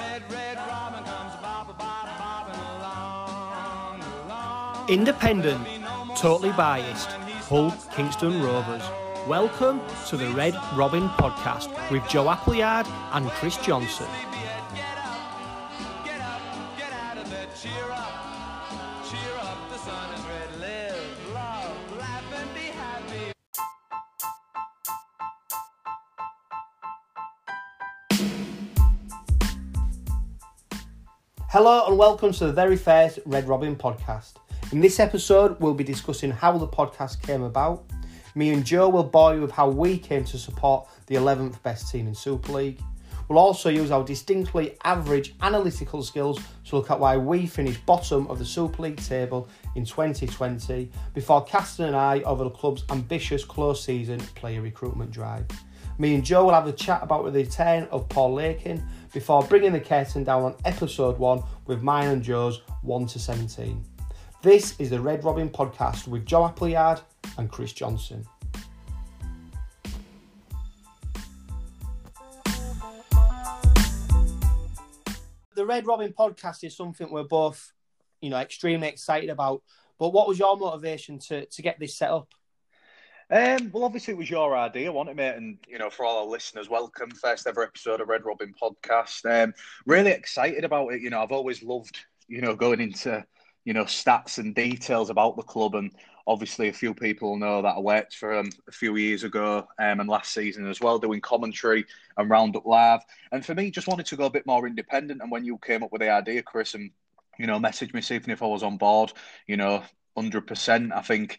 red, red robin comes bop, bop, bopping along, along. Independent, totally biased, Hull Kingston Rovers. Welcome to the Red Robin podcast with Joe Appleyard and Chris Johnson. Hello and welcome to the very first Red Robin podcast. In this episode, we'll be discussing how the podcast came about. Me and Joe will bore you with how we came to support the 11th best team in Super League. We'll also use our distinctly average analytical skills to look at why we finished bottom of the Super League table in 2020 before casting an eye over the club's ambitious close season player recruitment drive. Me and Joe will have a chat about the return of Paul Lakin before bringing the curtain down on episode 1 with mine and Joe's 1 to 17. This is the Red Robin podcast with Joe Appleyard and Chris Johnson. The Red Robin podcast is something we're both, you know, extremely excited about. But what was your motivation to, to get this set up? Um, well, obviously, it was your idea, wasn't it, mate? And you know, for all our listeners, welcome first ever episode of Red Robin podcast. Um, really excited about it. You know, I've always loved you know going into you know stats and details about the club, and obviously, a few people know that I worked for them a few years ago um, and last season as well, doing commentary and Roundup Live. And for me, just wanted to go a bit more independent. And when you came up with the idea, Chris, and you know, messaged me, see if I was on board, you know, hundred percent. I think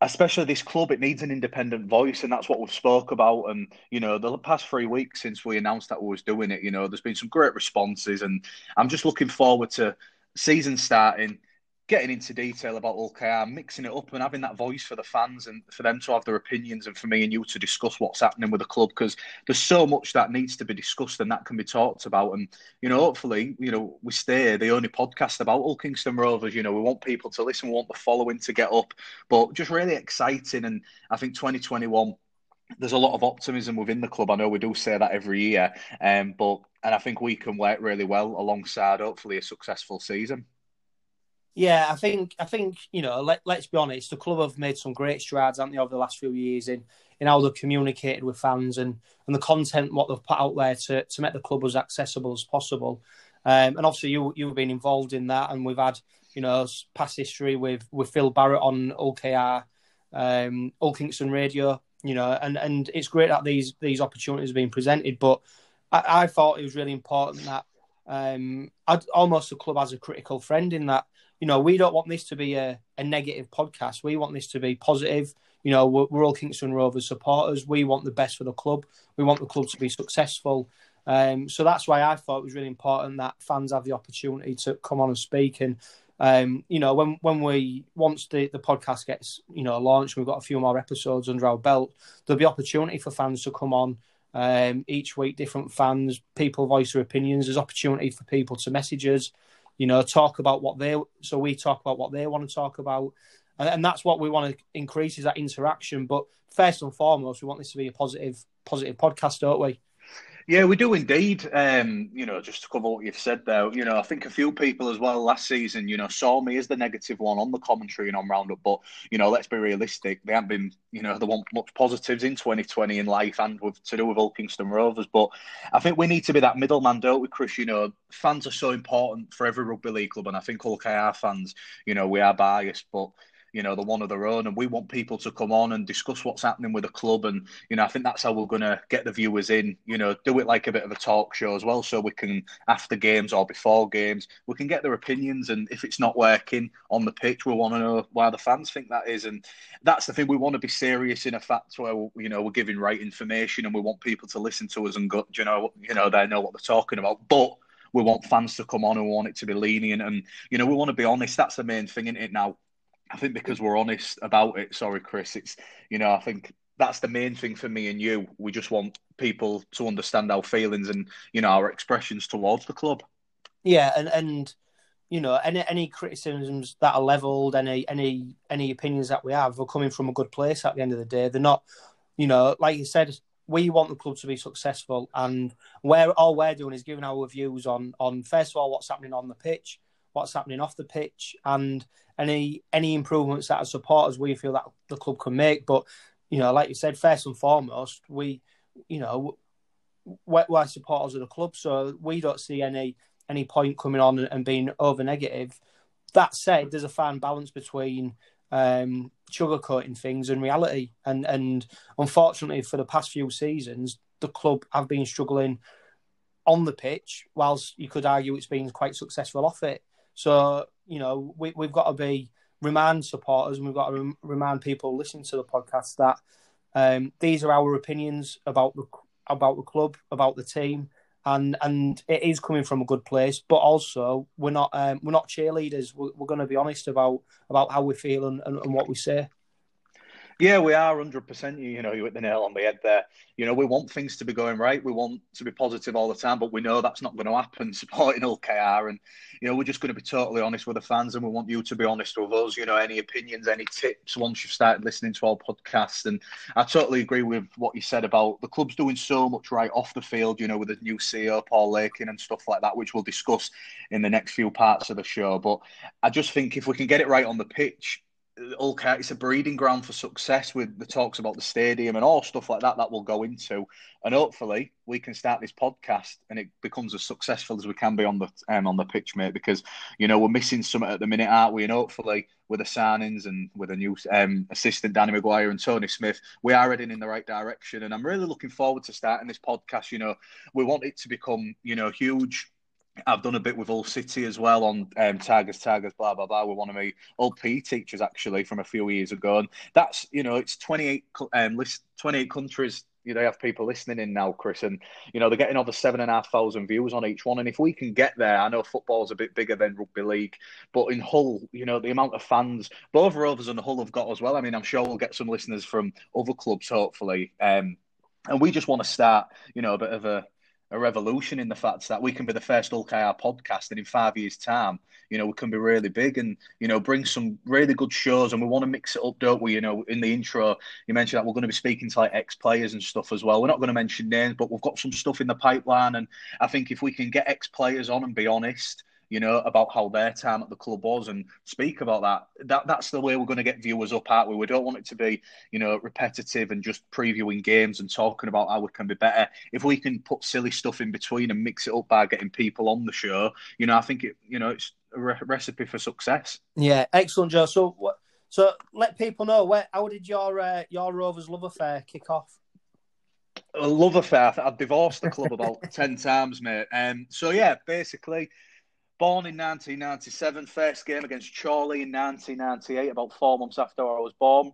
especially this club, it needs an independent voice, and that's what we've spoke about. And you know, the past three weeks since we announced that we was doing it, you know, there's been some great responses, and I'm just looking forward to season starting, getting into detail about Hull KR, mixing it up, and having that voice for the fans and for them to have their opinions, and for me and you to discuss what's happening with the club because there's so much that needs to be discussed and that can be talked about. And you know, hopefully, you know, we stay the only podcast about Hull Kingston Rovers. You know, we want people to listen, we want the following to get up, but just really exciting. And I think 2021 there's a lot of optimism within the club. I know we do say that every year, um, but and I think we can work really well alongside hopefully a successful season. Yeah, I think I think you know. Let, let's be honest. The club have made some great strides, haven't they, over the last few years in in how they've communicated with fans and and the content what they've put out there to to make the club as accessible as possible. Um, and obviously, you you've been involved in that, and we've had you know past history with with Phil Barrett on OKR, um, Kingston Radio. You know, and and it's great that these these opportunities are being presented. But I, I thought it was really important that um, I'd, almost the club has a critical friend in that you know, we don't want this to be a, a negative podcast. We want this to be positive. You know, we're, we're Hull Kingston Rovers supporters. We want the best for the club. We want the club to be successful. Um, so that's why I thought it was really important that fans have the opportunity to come on and speak. And um, you know, when when we once the, the podcast gets you know launched, we've got a few more episodes under our belt. There'll be opportunity for fans to come on um, each week. Different fans, people voice their opinions. There's opportunity for people to message us you know, talk about what they so we talk about what they want to talk about, and, and that's what we want to increase is that interaction. But first and foremost, we want this to be a positive positive podcast, don't we? Yeah, we do indeed. Um, you know, just to cover what you've said there, you know, I think a few people as well last season, you know, saw me as the negative one on the commentary and on Roundup. But, you know, let's be realistic. They haven't been, you know, there weren't much positives in 2020 in life and with to do with Hull Kingston Rovers. But I think we need to be that middleman, don't we, Chris? You know, fans are so important for every rugby league club. And I think Hull KR fans, you know, we are biased, but you know, the one of their own. And we want people to come on and discuss what's happening with the club. And, you know, I think that's how we're going to get the viewers in, you know, do it like a bit of a talk show as well. So we can, after games or before games, we can get their opinions. And if it's not working on the pitch, we want to know why the fans think that is. And that's the thing. We want to be serious in a fact where, you know, we're giving right information and we want people to listen to us and go, you know, you know, they know what they're talking about. But, we want fans to come on and want it to be lenient and you know we want to be honest that's the main thing in it now I think because we're honest about it. Sorry, Chris. It's you know I think that's the main thing for me and you. We just want people to understand our feelings and you know our expressions towards the club. Yeah, and and you know any any criticisms that are levelled, any any any opinions that we have are coming from a good place. At the end of the day, they're not, you know, like you said, we want the club to be successful, and where all we're doing is giving our views on on first of all what's happening on the pitch, what's happening off the pitch, and any any improvements that as supporters we feel that the club can make. But you know, like you said, first and foremost, we you know we're, we're supporters of the club, so we don't see any any point coming on and being over negative. That said, there's a fine balance between um, sugarcoating things and reality, and and unfortunately for the past few seasons, the club have been struggling on the pitch, whilst you could argue it's been quite successful off it. So you know we, we've got to be remind supporters and we've got to remind people listening to the podcast that um, these are our opinions about the about the club, about the team, and and it is coming from a good place. But also, we're not um, we're not cheerleaders. We're, we're going to be honest about about how we feel and, and, and what we say. Yeah, we are 100%. You know, you hit the nail on the head there. You know, we want things to be going right. We want to be positive all the time, but we know that's not going to happen supporting Hull KR. And, you know, we're just going to be totally honest with the fans and we want you to be honest with us. You know, any opinions, any tips once you've started listening to our podcast. And I totally agree with what you said about the club's doing so much right off the field, you know, with the new CEO, Paul Lakin, and stuff like that, which we'll discuss in the next few parts of the show. But I just think if we can get it right on the pitch, Hull KR it's a breeding ground for success with the talks about the stadium and all stuff like that that we'll go into. And hopefully we can start this podcast and it becomes as successful as we can be on the um, on the pitch mate because you know we're missing something at the minute aren't we? And hopefully with the signings and with a new um, assistant Danny McGuire and Tony Smith we are heading in the right direction. And I'm really looking forward to starting this podcast. You know we want it to become you know huge I've done a bit with Hull City as well on um, Tigers, Tigers, blah blah blah. With one of my old PE teachers actually from a few years ago, and that's you know it's twenty eight um list twenty eight countries. You know, they have people listening in now, Chris, and you know they're getting over seven and a half thousand views on each one. And if we can get there, I know football's a bit bigger than rugby league, but in Hull, you know the amount of fans both Rovers and Hull have got as well. I mean, I'm sure we'll get some listeners from other clubs, hopefully. Um, and we just want to start, you know, a bit of a a revolution in the fact that we can be the first KR podcast, and in five years' time, you know, we can be really big and you know bring some really good shows, and we want to mix it up, don't we? You know, in the intro, you mentioned that we're going to be speaking to like ex players and stuff as well. We're not going to mention names, but we've got some stuff in the pipeline, and I think if we can get ex players on and be honest, you know, about how their time at the club was and speak about that. That that's the way we're going to get viewers up, aren't we? We don't want it to be, you know, repetitive and just previewing games and talking about how we can be better. If we can put silly stuff in between and mix it up by getting people on the show, you know, I think it, you know, it's a re- recipe for success. Yeah, excellent, Joe. So, what? So, let people know where. How did your uh, your Rovers love affair kick off? A love affair. I've divorced the club about ten times, mate. Um, so yeah, basically, Born in 1997, first game against Chorley in 1998, about four months after I was born.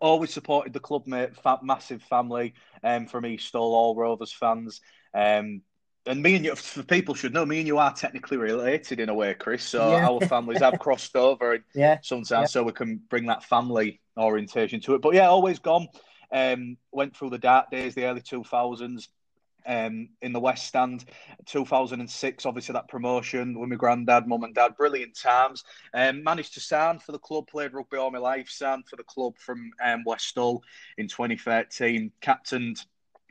Always supported the club, mate. Massive family um, from East Hull, all Rovers fans. Um, and me and you, for people should know, me and you are technically related in a way, Chris. So yeah. our families have crossed over yeah. sometimes, yeah. so we can bring that family orientation to it. But yeah, always gone. Um, went through the dark days, the early 2000s um, in the West Stand, 2006. Obviously, that promotion with my granddad, mum, and dad, brilliant times. Um, managed to sign for the club, played rugby all my life, signed for the club from um, West Hull in 2013, captained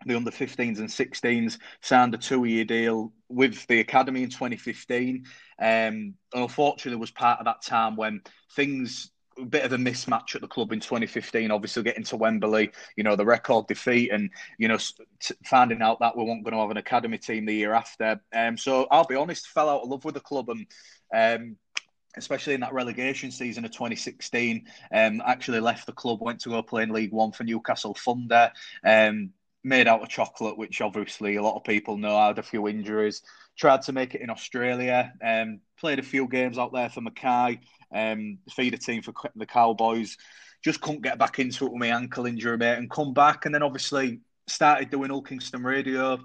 the under 15s and 16s, signed a two year deal with the academy in 2015. Um, unfortunately, was part of that time when things bit of a mismatch at the club in 2015. Obviously, getting to Wembley, you know, the record defeat, and you know, t- finding out that we weren't going to have an academy team the year after. Um, so I'll be honest, fell out of love with the club, and um, especially in that relegation season of 2016. Um, actually left the club, went to go play in League One for Newcastle Thunder. Um, made out of chocolate, which obviously a lot of people know. I had a few injuries. Tried to make it in Australia. Um, played a few games out there for Mackay um, feeder team for the Cowboys. Just couldn't get back into it with my ankle injury, mate, and come back. And then obviously started doing Hull Kingston Radio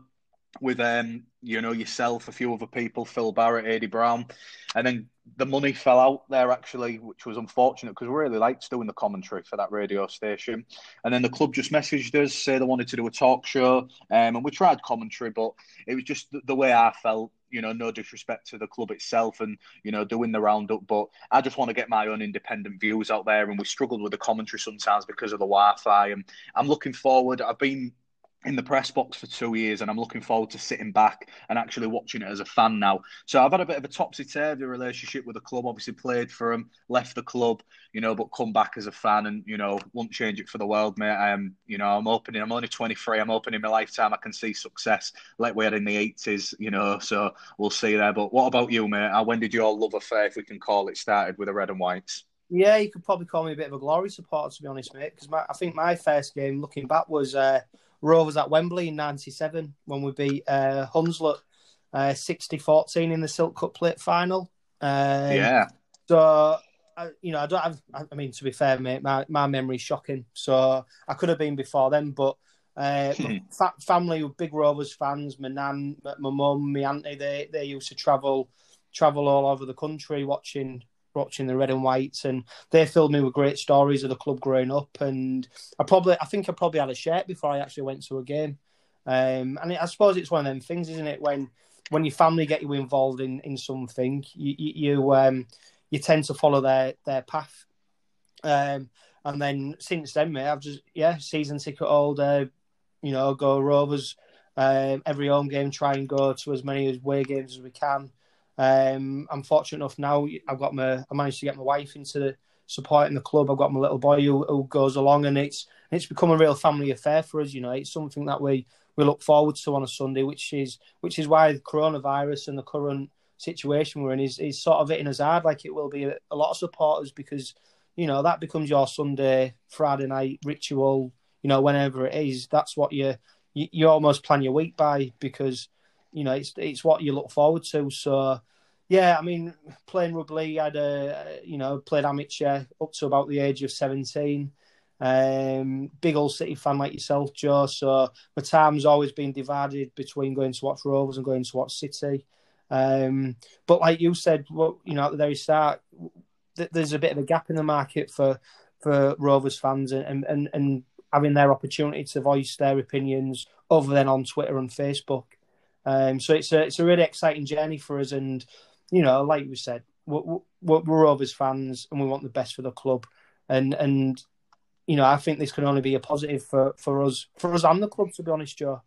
with um, you know yourself, a few other people, Phil Barrett, Eddie Brown, and then the money fell out there actually, which was unfortunate because we really liked doing the commentary for that radio station. And then the club just messaged us, say they wanted to do a talk show, um, and we tried commentary, but it was just the way I felt you know, no disrespect to the club itself and, you know, doing the roundup. But I just want to get my own independent views out there. And we struggled with the commentary sometimes because of the Wi Fi. And I'm looking forward. I've been in the press box for two years, and I'm looking forward to sitting back and actually watching it as a fan now. So I've had a bit of a topsy turvy relationship with the club. Obviously, played for them, left the club, you know, but come back as a fan, and you know, won't change it for the world, mate. Um, you know, I'm opening. I'm only 23. I'm opening my lifetime I can see success like we had in the 80s. You know, so we'll see there. But what about you, mate? When did your love affair, if we can call it, started with the red and whites? Yeah, you could probably call me a bit of a glory supporter, to be honest, mate. Because I think my first game, looking back, was. Uh, Rovers at Wembley in '97 when we beat uh, Hunslet uh, 60-14 in the Silk Cut plate final. Um, yeah. So I, you know, I don't have. I mean, to be fair, mate, my my memory's shocking. So I could have been before then, but uh, fa- family were big Rovers fans. My nan, my mum, my auntie, they they used to travel travel all over the country watching watching the red and whites, and they filled me with great stories of the club growing up. And I probably, I think I probably had a shirt before I actually went to a game. Um, and I suppose it's one of them things, isn't it? When when your family get you involved in in something, you you um, you tend to follow their their path. Um, and then since then, mate, I've just yeah, season ticket holder. You know, go Rovers. Um, every home game, try and go to as many away games as we can. Um, I'm fortunate enough now. I've got my. I managed to get my wife into the supporting the club. I've got my little boy who, who goes along, and it's it's become a real family affair for us. You know, it's something that we we look forward to on a Sunday, which is which is why the coronavirus and the current situation we're in is, is sort of hitting us hard, like it will be a, a lot of supporters because you know that becomes your Sunday, Friday night ritual. You know, whenever it is, that's what you you, you almost plan your week by because you know, it's it's what you look forward to. So, yeah, I mean, playing rugby, I had a you know played amateur up to about the age of seventeen. Um, big old City fan like yourself, Joe. So my time's always been divided between going to watch Rovers and going to watch City. Um, but like you said, well, you know, at the very start, th- there's a bit of a gap in the market for for Rovers fans and, and and having their opportunity to voice their opinions other than on Twitter and Facebook. Um, so it's a it's a really exciting journey for us, and you know, like we said, we're, we're, Rovers fans, and we want the best for the club, and and you know, I think this can only be a positive for for us for us and the club, to be honest, Joe.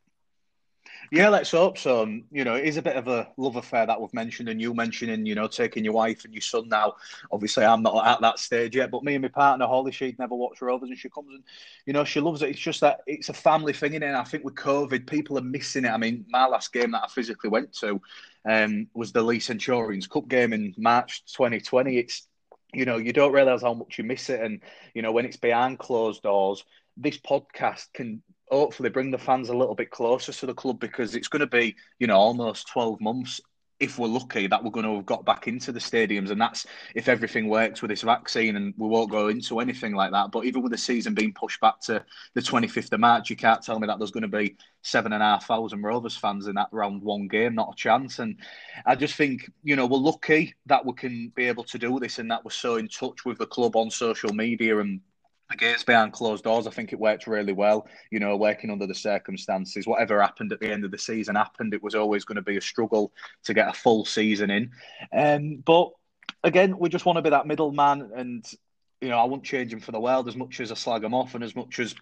Yeah, let's hope so. Um, you know, it is a bit of a love affair that we've mentioned, and you mentioning, you know, taking your wife and your son now. Obviously, I'm not at that stage yet, but me and my partner, Holly, she'd never watched Rovers, and she comes and, you know, she loves it. It's just that it's a family thing, and I think with COVID, people are missing it. I mean, my last game that I physically went to um, was the Leigh Centurions Cup game in March 2020. It's, you know, you don't realise how much you miss it, and you know, when it's behind closed doors, this podcast can hopefully bring the fans a little bit closer to the club because it's going to be, you know, almost 12 months if we're lucky that we're going to have got back into the stadiums and that's if everything works with this vaccine and we won't go into anything like that. But even with the season being pushed back to the 25th of march you can't tell me that there's going to be seven and a half thousand rovers fans in that round one game not a chance. And i just think you know we're lucky that we can be able to do this and that we're so in touch with the club on social media and against behind closed doors, I think it worked really well. You know, working under the circumstances, whatever happened at the end of the season happened. It was always going to be a struggle to get a full season in. Um, but again, we just want to be that middleman, and you know, I won't change him for the world as much as I slag him off, and as much as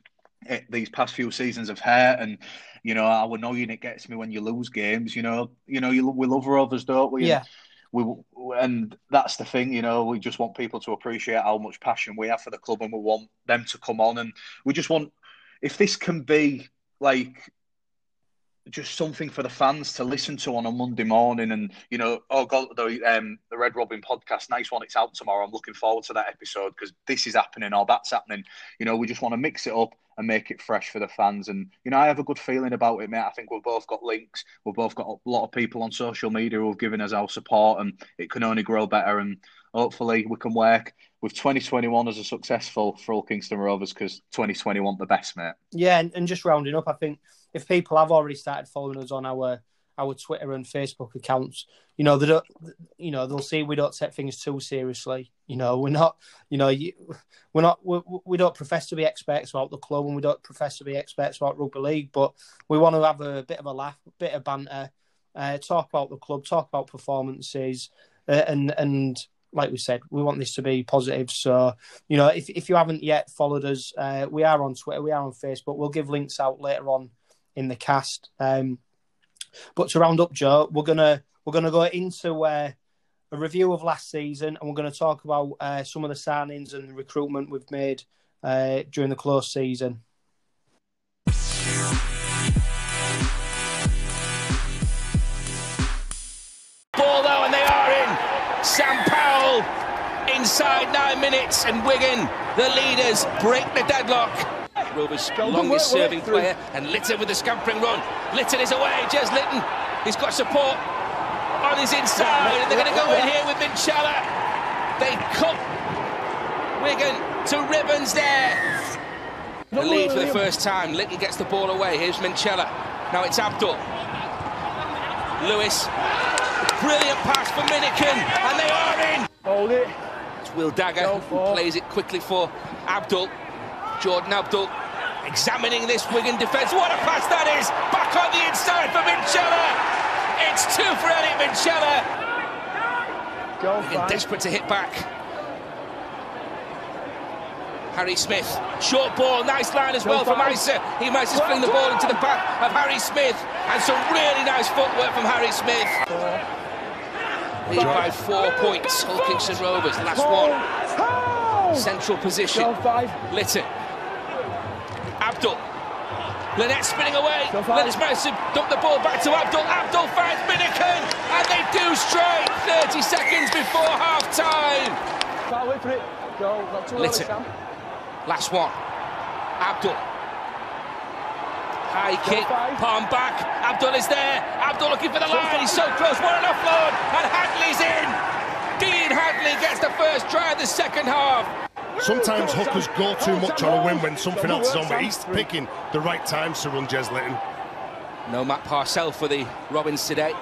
it, these past few seasons have hurt, and you know, how annoying it gets me when you lose games. You know, you know, you, we love Rovers, don't we? Yeah. We and that's the thing, you know. We just want people to appreciate how much passion we have for the club, and we want them to come on. And we just want, if this can be like just something for the fans to listen to on a Monday morning, and you know, oh god, the um, the Red Robin podcast, nice one. It's out tomorrow. I'm looking forward to that episode because this is happening or that's happening. You know, we just want to mix it up and make it fresh for the fans. And you know, I have a good feeling about it, mate. I think we've both got links. We've both got a lot of people on social media who have given us our support, and it can only grow better. And hopefully, we can work with 2021 as a successful for Hull Kingston Rovers because 2021 the best, mate. Yeah, and, and just rounding up, I think if people have already started following us on our our Twitter and Facebook accounts, you know, they don't, you know, they'll see we don't take things too seriously. You know, we're not, you know, we're not, we, we don't profess to be experts about the club and we don't profess to be experts about rugby league, but we want to have a bit of a laugh, a bit of banter, uh, talk about the club, talk about performances, uh, and and like we said, we want this to be positive. So, you know, if if you haven't yet followed us, uh, we are on Twitter, we are on Facebook. We'll give links out later on in the cast. Um, but to round up, Joe, we're gonna we're gonna go into uh, a review of last season, and we're to talk about uh, some of the signings and recruitment we've made uh, during the close season. Ball though, and they are in. Sam Powell inside nine minutes, and Wigan, the leaders, break the deadlock. Rovers' longest serving player, and Litten with the scampering run. Litten is away, Jez Litten. He's got support on his inside, and they're going to go in here with Minchella. They cut Wigan to ribbons there. The lead for the first time. Litten gets the ball away. Here's Minchella. Now it's Abdull. Lewis. Brilliant pass for Minikin, and they are in. Hold it. It's Will Dagger who plays it quickly for Abdull. Jordan Abdull examining this Wigan defence. What a pass that is! Back on the inside for Minchella. It's two for Elliot Minchella. Go Wigan desperate to hit back. Harry Smith, short ball, nice line as well from Isa. He might just fling the ball into the path of Harry Smith, and some really nice footwork from Harry Smith. Lead by four points, Hull Kingston Rovers, last one. Central position. Go. Litten. Abdull. Linnett spinning away. Five. Lennox managed to dump the ball back to Abdull. Abdull finds Minikin. And they do strike 30 seconds before half time. Can't wait for it. Go. Not too early, Litten. Sam. Last one. Abdull. High kick. Palm back. Abdull is there. Abdull looking for the line. He's so close. What an offload. And Hadley's in. Dean Hadley gets the first try of the second half. Sometimes hookers go too much on a win when something else is on, but he's picking the right times to run Jez Litten. No Matt Parcell for the Robins today.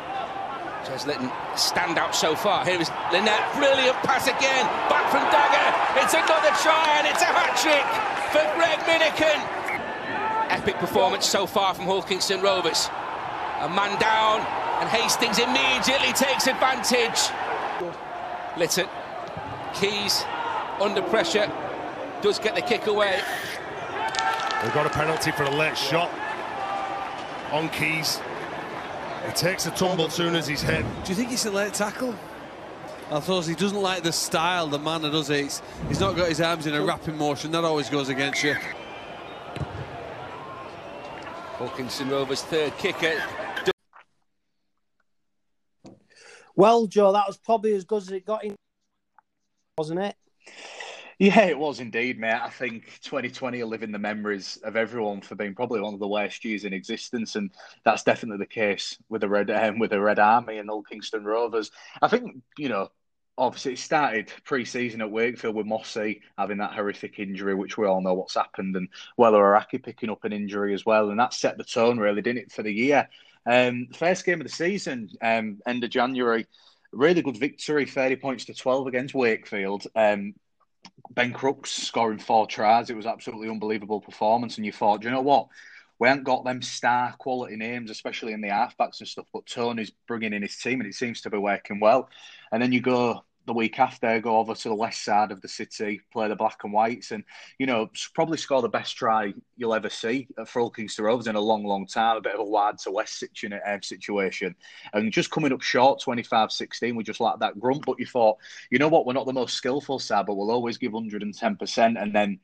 Jez Litten standout so far. Here is Linnett, brilliant pass again, back from Dagger. It's another try and it's a hat trick for Greg Minikin. Epic performance so far from Hull Kingston Rovers. A man down and Hastings immediately takes advantage. Litton, Keys under pressure, does get the kick away. We've got a penalty for a late shot on Keys. He takes a tumble soon as he's hit. Do you think it's a late tackle? I thought he doesn't like the style the manner does it. He's, he's not got his arms in a wrapping motion. That always goes against you. Hull Kingston Rovers third kicker. Well, Joe, that was probably as good as it got in, wasn't it? Yeah, it was indeed, mate. I think 2020 will live in the memories of everyone for being probably one of the worst years in existence, and that's definitely the case with the Red um, with the Red Army and Hull Kingston Rovers. I think you know, obviously, it started pre-season at Wakefield with Mossy having that horrific injury, which we all know what's happened, and Weller Hauraki picking up an injury as well, and that set the tone really, didn't it, for the year? Um, first game of the season, um, end of January, really good victory, 30 points to 12 against Wakefield. Um, Ben Crooks scoring four tries. It was absolutely unbelievable performance. And you thought, do you know what? We haven't got them star quality names, especially in the halfbacks and stuff, but Tony's bringing in his team and it seems to be working well. And then you go the week after, go over to the west side of the city, play the black and whites, and, you know, probably score the best try you'll ever see for Hull Kingston Rovers in a long, long time. A bit of a wide to west um, situation. And just coming up short, 25 16, we just lacked that grunt. But you thought, you know what, we're not the most skillful side, but we'll always give 110%. And then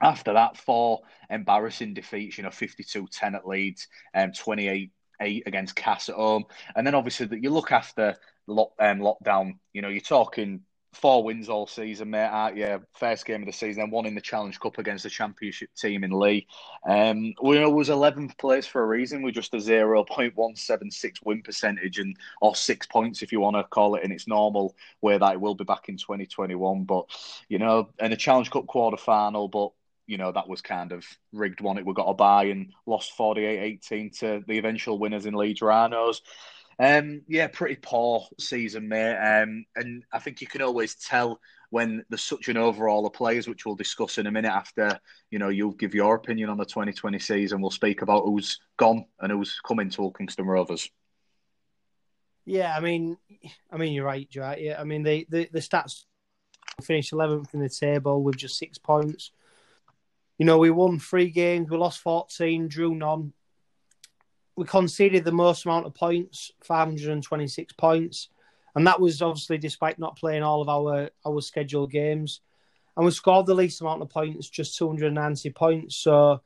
after that, four embarrassing defeats, you know, 52 10 at Leeds, and 28 8 against Cass at home. And then obviously that you look after lock, um, lockdown, you know, you're talking four wins all season, mate, aren't you? First game of the season, then one in the Challenge Cup against the Championship team in Leigh. Um, we was 11th place for a reason. We're just a 0.176 win percentage, and or six points if you want to call it in its normal way that it will be back in 2021. But, you know, in a Challenge Cup quarter final, but you know, that was kind of rigged one. It we got a buy and lost 48-18 to the eventual winners in Leeds Rhinos. Um, yeah, pretty poor season, mate. Um, and I think you can always tell when there's such an overall of players, which we'll discuss in a minute after, you know, you'll give your opinion on the 2020 season. We'll speak about who's gone and who's coming to Kingston Rovers. Yeah, I mean, I mean, you're right, Joe. Yeah, I mean, the, the, the stats finished 11th in the table with just six points. You know, we won three games, we lost 14, drew none. We conceded the most amount of points, 526 points, and that was obviously despite not playing all of our our scheduled games. And we scored the least amount of points, just 290 points. So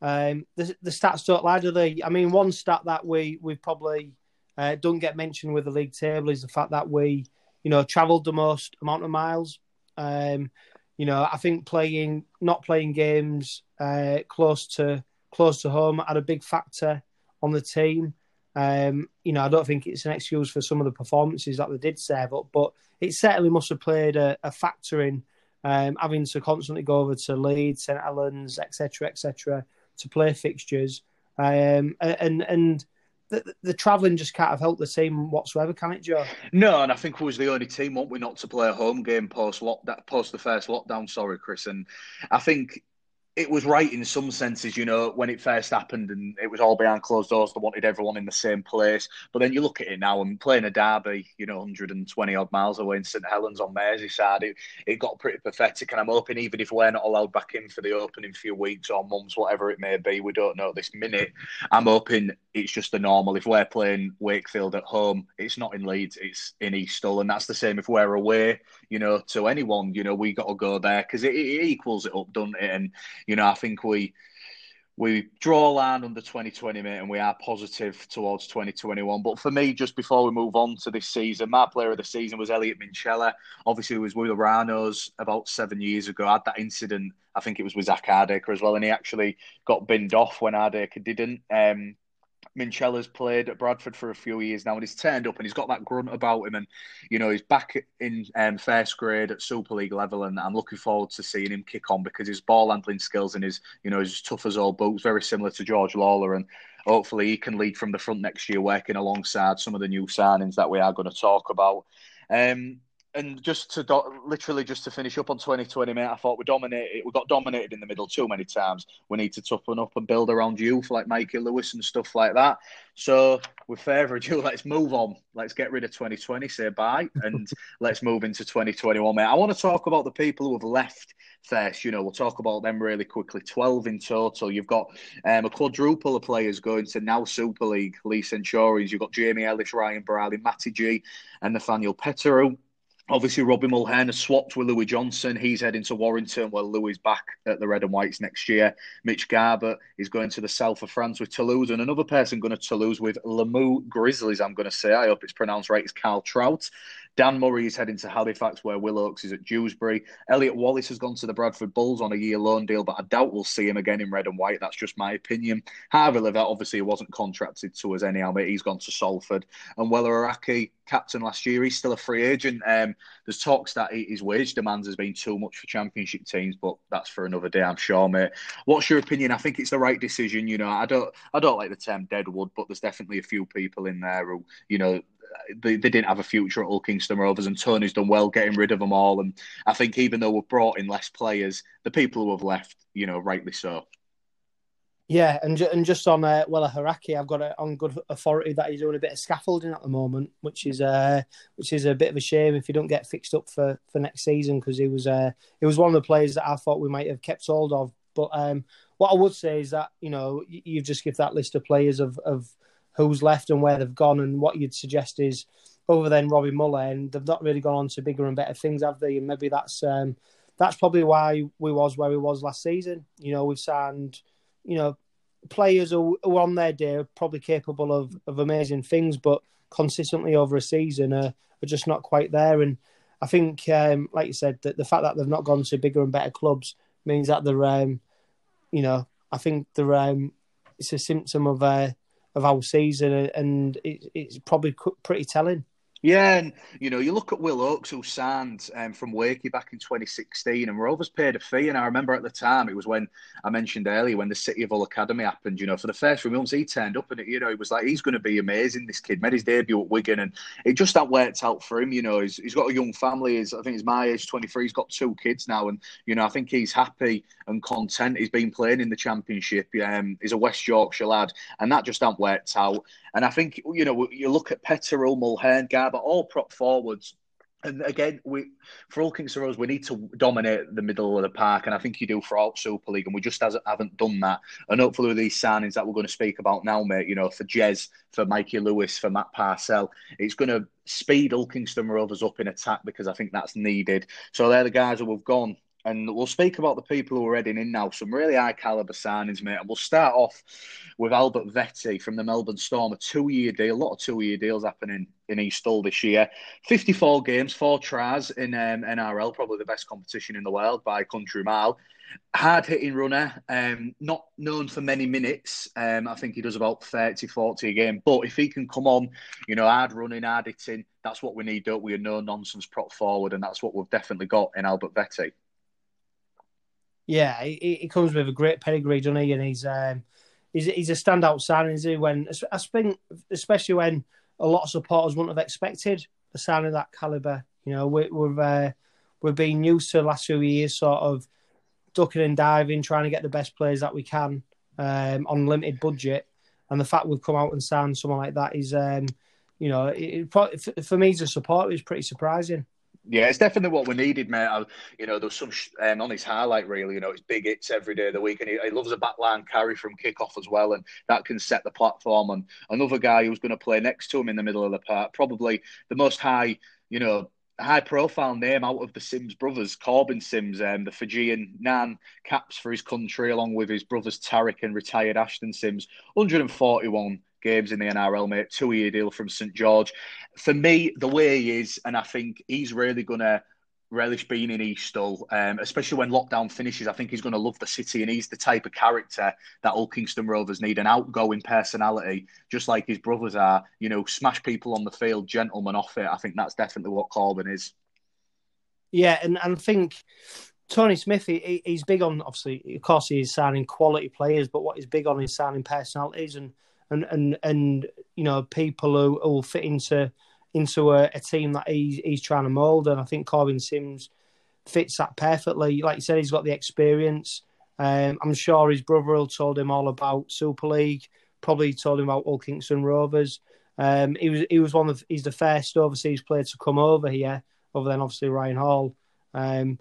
um, the the stats don't lie, do they? I mean, one stat that we we probably uh, don't get mentioned with the league table is the fact that we, you know, travelled the most amount of miles. Um, you know, I think playing not playing games uh, close to close to home had a big factor on the team. Um, you know, I don't think it's an excuse for some of the performances that they did serve up, but it certainly must have played a, a factor in um, having to constantly go over to Leeds, St Helens, etc., etc., to play fixtures. Um, and and the, the travelling just can't have helped the team whatsoever, can it, Joe? No, and I think we was the only team, weren't we, not to play a home game post lockdown, post the first lockdown. Sorry, Chris, and I think it was right in some senses, you know, when it first happened and it was all behind closed doors. They wanted everyone in the same place. But then you look at it now and playing a derby, you know, 120 odd miles away in St Helens on Merseyside, it, it got pretty pathetic. And I'm hoping even if we're not allowed back in for the opening few weeks or months, whatever it may be, we don't know this minute. I'm hoping it's just the normal. If we're playing Wakefield at home, it's not in Leeds, it's in East Hull. And that's the same if we're away, you know, to anyone, you know, we got to go there because it, it equals it up, doesn't it? And you know, I think we we draw a line under 2020, mate, and we are positive towards 2021. But for me, just before we move on to this season, my player of the season was Elliot Minchella. Obviously, he was with the Rhinos about seven years ago. I had that incident, I think it was with Zak Hardaker as well, and he actually got binned off when Hardaker didn't. Um, Minchella's played at Bradford for a few years now, and he's turned up and he's got that grunt about him. And you know, he's back in um, first grade at Super League level, and I'm looking forward to seeing him kick on because his ball handling skills and his, you know, he's tough as all boots, very similar to George Lawler, and hopefully he can lead from the front next year, working alongside some of the new signings that we are going to talk about. Um, and just to do- literally just to finish up on 2020, mate, I thought we dominated. We got dominated in the middle too many times. We need to toughen up and build around youth like Mikey Lewis and stuff like that. So, with further ado, let's move on. Let's get rid of 2020, say bye, and let's move into 2021, mate. I want to talk about the people who have left first. You know, we'll talk about them really quickly. 12 in total. You've got um, a quadruple of players going to now Super League, Leigh Centurions. You've got Jamie Ellis, Ryan Brierley, Matty Gee, and Nathaniel Petteru. Obviously, Robbie Mulhern has swapped with Louis Johnson. He's heading to Warrington, while Louis back at the Red and Whites next year. Mitch Garbutt is going to the south of France with Toulouse, and another person going to Toulouse with Limoux Grizzlies, I'm going to say. I hope it's pronounced right. It's Carl Trout. Dan Murray is heading to Halifax, where Will Oakes is at Dewsbury. Elliot Wallace has gone to the Bradford Bulls on a year loan deal, but I doubt we'll see him again in red and white. That's just my opinion. Harvey Livett, obviously, wasn't contracted to us anyhow, but he's gone to Salford. And Weller Hauraki, captain last year, he's still a free agent. Um, there's talks that his wage demands has been too much for championship teams, but that's for another day, I'm sure, mate. What's your opinion? I think it's the right decision. You know, I don't, I don't like the term deadwood, but there's definitely a few people in there who, you know, they, they didn't have a future at Hull Kingston Rovers, and Tony's done well getting rid of them all. And I think even though we've brought in less players, the people who have left, you know, rightly so. Yeah, and and just on uh, Weller Hauraki, I've got on good authority that he's doing a bit of scaffolding at the moment, which is uh, which is a bit of a shame if he don't get fixed up for, for next season because he was uh, he was one of the players that I thought we might have kept hold of. But um, what I would say is that you know you've just give that list of players of of who's left and where they've gone, and what you'd suggest is other than Robbie Mulhern, and they've not really gone on to bigger and better things, have they? And maybe that's um, that's probably why we was where we was last season. You know, we've signed you know, players who, who on their day are probably capable of, of amazing things, but consistently over a season are, are just not quite there. And I think, um, like you said, that the fact that they've not gone to bigger and better clubs means that they're, um, you know, I think they're, um, it's a symptom of uh, of our season, and it, it's probably pretty telling. Yeah, and you know, you look at Will Oakes who signed um, from Wakey back in 2016, and Rovers paid a fee. And I remember at the time, it was when I mentioned earlier when the City of Hull Academy happened. You know, for the first few months, he turned up, and it, you know, he was like, he's going to be amazing. This kid made his debut at Wigan, and it just that worked out for him. You know, he's, he's got a young family. He's, I think he's my age, 23. He's got two kids now, and you know, I think he's happy and content. He's been playing in the Championship. Um, he's a West Yorkshire lad, and that just hasn't worked out. And I think you know, you look at Petteru, Mulhern, Garbutt, all prop forwards And again, we for Hull Kingston Rovers, we need to dominate the middle of the park, and I think you do throughout Super League, and we just haven't done that. And hopefully, with these signings that we're going to speak about now, mate, you know, for Jez, for Mikey Lewis, for Matt Parcell, it's going to speed Hull Kingston Rovers up in attack because I think that's needed. So they're the guys who have gone and we'll speak about the people who are heading in now. Some really high caliber signings, mate. And we'll start off with Albert Vete from the Melbourne Storm, a two-year deal. A lot of two-year deals happening in East Hull this year. 54 games, four tries in um, NRL, probably the best competition in the world by country mile. Hard hitting runner, um, not known for many minutes. Um, I think he does about 30, 40 a game. But if he can come on, you know, hard running, hard hitting, that's what we need, don't we? A no nonsense prop forward, and that's what we've definitely got in Albert Vete. Yeah, he, he comes with a great pedigree, doesn't he? And he's um, he's, he's a standout signing, he? When I think, especially when a lot of supporters wouldn't have expected a signing of that caliber. You know, we, we've uh, we've been used to the last few years, sort of ducking and diving, trying to get the best players that we can um, on limited budget. And the fact we've come out and signed someone like that is, um, you know, it, it, for me as a supporter, is pretty surprising. Yeah, it's definitely what we needed, mate. I, you know, there's some um, on his highlight reel. You know, it's big hits every day of the week, and he, he loves a backline carry from kickoff as well, and that can set the platform. And another guy who's going to play next to him in the middle of the park, probably the most high, you know, high profile name out of the Sims brothers, Korbin Sims, um, the Fijian Nan caps for his country, along with his brothers Tariq and retired Ashton Sims, 141 games in the NRL, mate. Two year deal from St George. For me, the way he is, and I think he's really going to relish being in East Hull, um, especially when lockdown finishes. I think he's going to love the city, and he's the type of character that Hull Kingston Rovers need an outgoing personality, just like his brothers are. You know, smash people on the field, gentleman off it. I think that's definitely what Korbin is. Yeah, and, and I think Tony Smith, he, he's big on obviously, of course, he's signing quality players, but what he's big on is signing personalities and and and and you know people who, who will fit into into a, a, team that he's he's trying to mould. And I think Korbin Sims fits that perfectly. Like you said, he's got the experience. Um, I'm sure his brother will told him all about Super League. Probably told him about Hull Kingston Rovers. Um, he was he was one of he's the first overseas player to come over here. Other than obviously Ryan Hall. Um,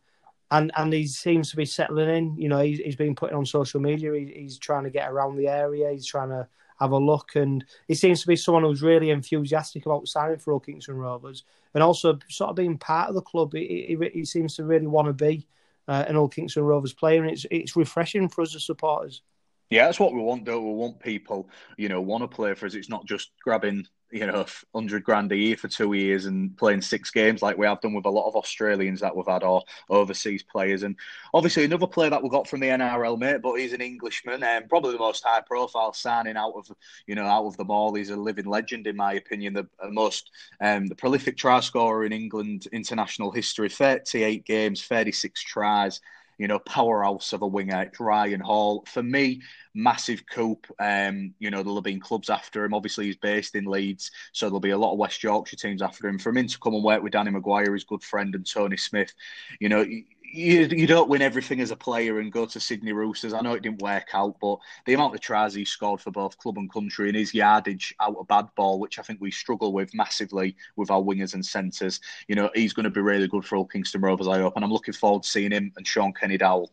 and and he seems to be settling in. You know, he's, he's been putting on social media. He, he's trying to get around the area. He's trying to have a look. And he seems to be someone who's really enthusiastic about signing for Hull Kingston Rovers and also sort of being part of the club. He, he, he seems to really want to be uh, an Kingston Rovers player, and it's it's refreshing for us as supporters. Yeah, that's what we want, though. We want people, you know, want to play for us. It's not just grabbing you know, 100 grand a year for two years and playing six games like we have done with a lot of Australians that we've had or overseas players. And obviously, another player that we got from the NRL, mate, but he's an Englishman and probably the most high profile signing out of, you know, out of them all. He's a living legend, in my opinion, the most, um, the prolific try scorer in England international history 38 games, 36 tries you know, powerhouse of a winger, Ryan Hall. For me, massive coup. Um, you know, there'll have been clubs after him. Obviously, he's based in Leeds, so there'll be a lot of West Yorkshire teams after him. For him to come and work with Danny McGuire, his good friend, and Tony Smith, you know, you, you don't win everything as a player and go to Sydney Roosters. I know it didn't work out, but the amount of tries he scored for both club and country and his yardage out of bad ball, which I think we struggle with massively with our wingers and centres, you know, he's going to be really good for Hull Kingston Rovers, I hope. And I'm looking forward to seeing him and Shaun Kenny-Dowall.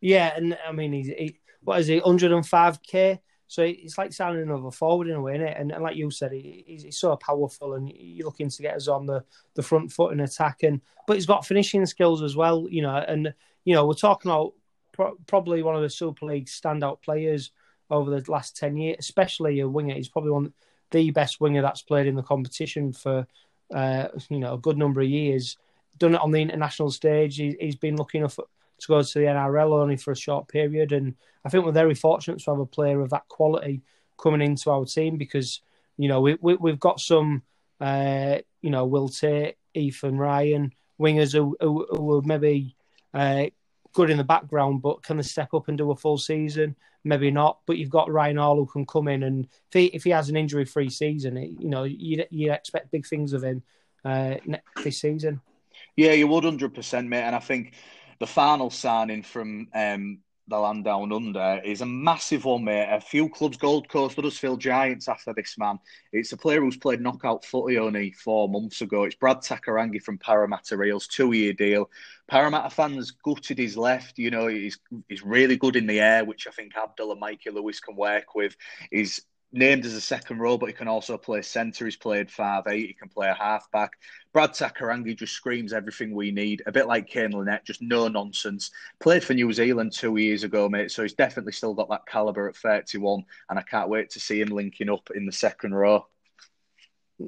Yeah, and I mean, he's, he, what is he, 105k? So it's like signing another forward in a way, isn't it? And, and like you said, he, he's, so powerful, and you're looking to get us on the, the front foot in attack. And but he's got finishing skills as well, you know. And you know, we're talking about pro- probably one of the Super League standout players over the last ten years, especially a winger. He's probably one the best winger that's played in the competition for uh, you know a good number of years. Done it on the international stage. He, has been lucky enough to go to the NRL only for a short period. And I think we're very fortunate to have a player of that quality coming into our team because, you know, we, we, have got some, uh, you know, Will Tate, Ethan Ryan, wingers who, who, who are maybe uh, good in the background, but can they step up and do a full season? Maybe not. But you've got Ryan Hall who can come in and if he, if he has an injury free season, you know, you, you expect big things of him uh, this season. Yeah, you would 100%, mate. And I think the final signing from um, the land down under is a massive one, mate. A few clubs, Gold Coast, Huddersfield Giants after this man. It's a player who's played knockout footy only four months ago. It's Brad Takairangi from Parramatta Eels, two year deal. Parramatta fans gutted his left. You know, he's he's really good in the air, which I think Abdull and Mikey Lewis can work with. He's named as a second row, but he can also play centre. He's played five eight. He can play a halfback. Brad Takairangi just screams everything we need. A bit like Kane Linnett, just no nonsense. Played for New Zealand two years ago, mate. So he's definitely still got that calibre at 31, and I can't wait to see him linking up in the second row.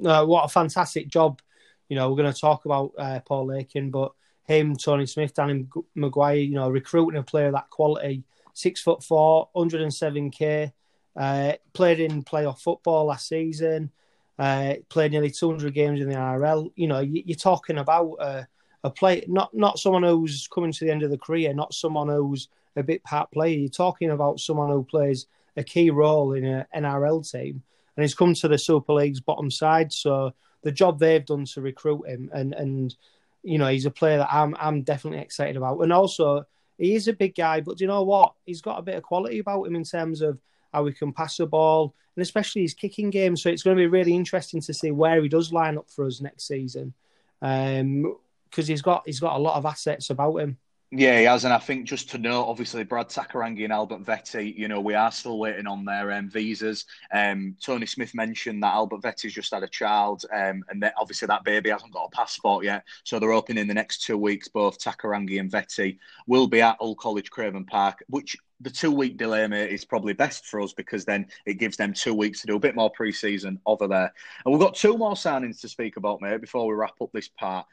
Uh, what a fantastic job! You know, we're going to talk about uh, Paul Lakin, but him, Tony Smith, Danny McGuire, you know, recruiting a player of that quality, six foot four, 107k uh, played in playoff football last season. Uh, played nearly 200 games in the RL. You know, you, are talking about a, a play, not not someone who's coming to the end of the career, not someone who's a bit part player. You're talking about someone who plays a key role in an NRL team, and he's come to the Super League's bottom side. So the job they've done to recruit him, and and you know, he's a player that I'm I'm definitely excited about. And also, he is a big guy, but do you know what? He's got a bit of quality about him in terms of how he can pass the ball, and especially his kicking game. So it's going to be really interesting to see where he does line up for us next season, because um, he's got he's got a lot of assets about him. Yeah, he has, and I think just to note, obviously, Brad Takairangi and Albert Vete, you know, we are still waiting on their um, visas. Um, Tony Smith mentioned that Albert Vete's just had a child, um, and that obviously that baby hasn't got a passport yet. So they're hoping in the next two weeks, both Takairangi and Vete will be at Hull College Craven Park, which the two week delay, mate, is probably best for us because then it gives them two weeks to do a bit more pre season over there. And we've got two more signings to speak about, mate, before we wrap up this part.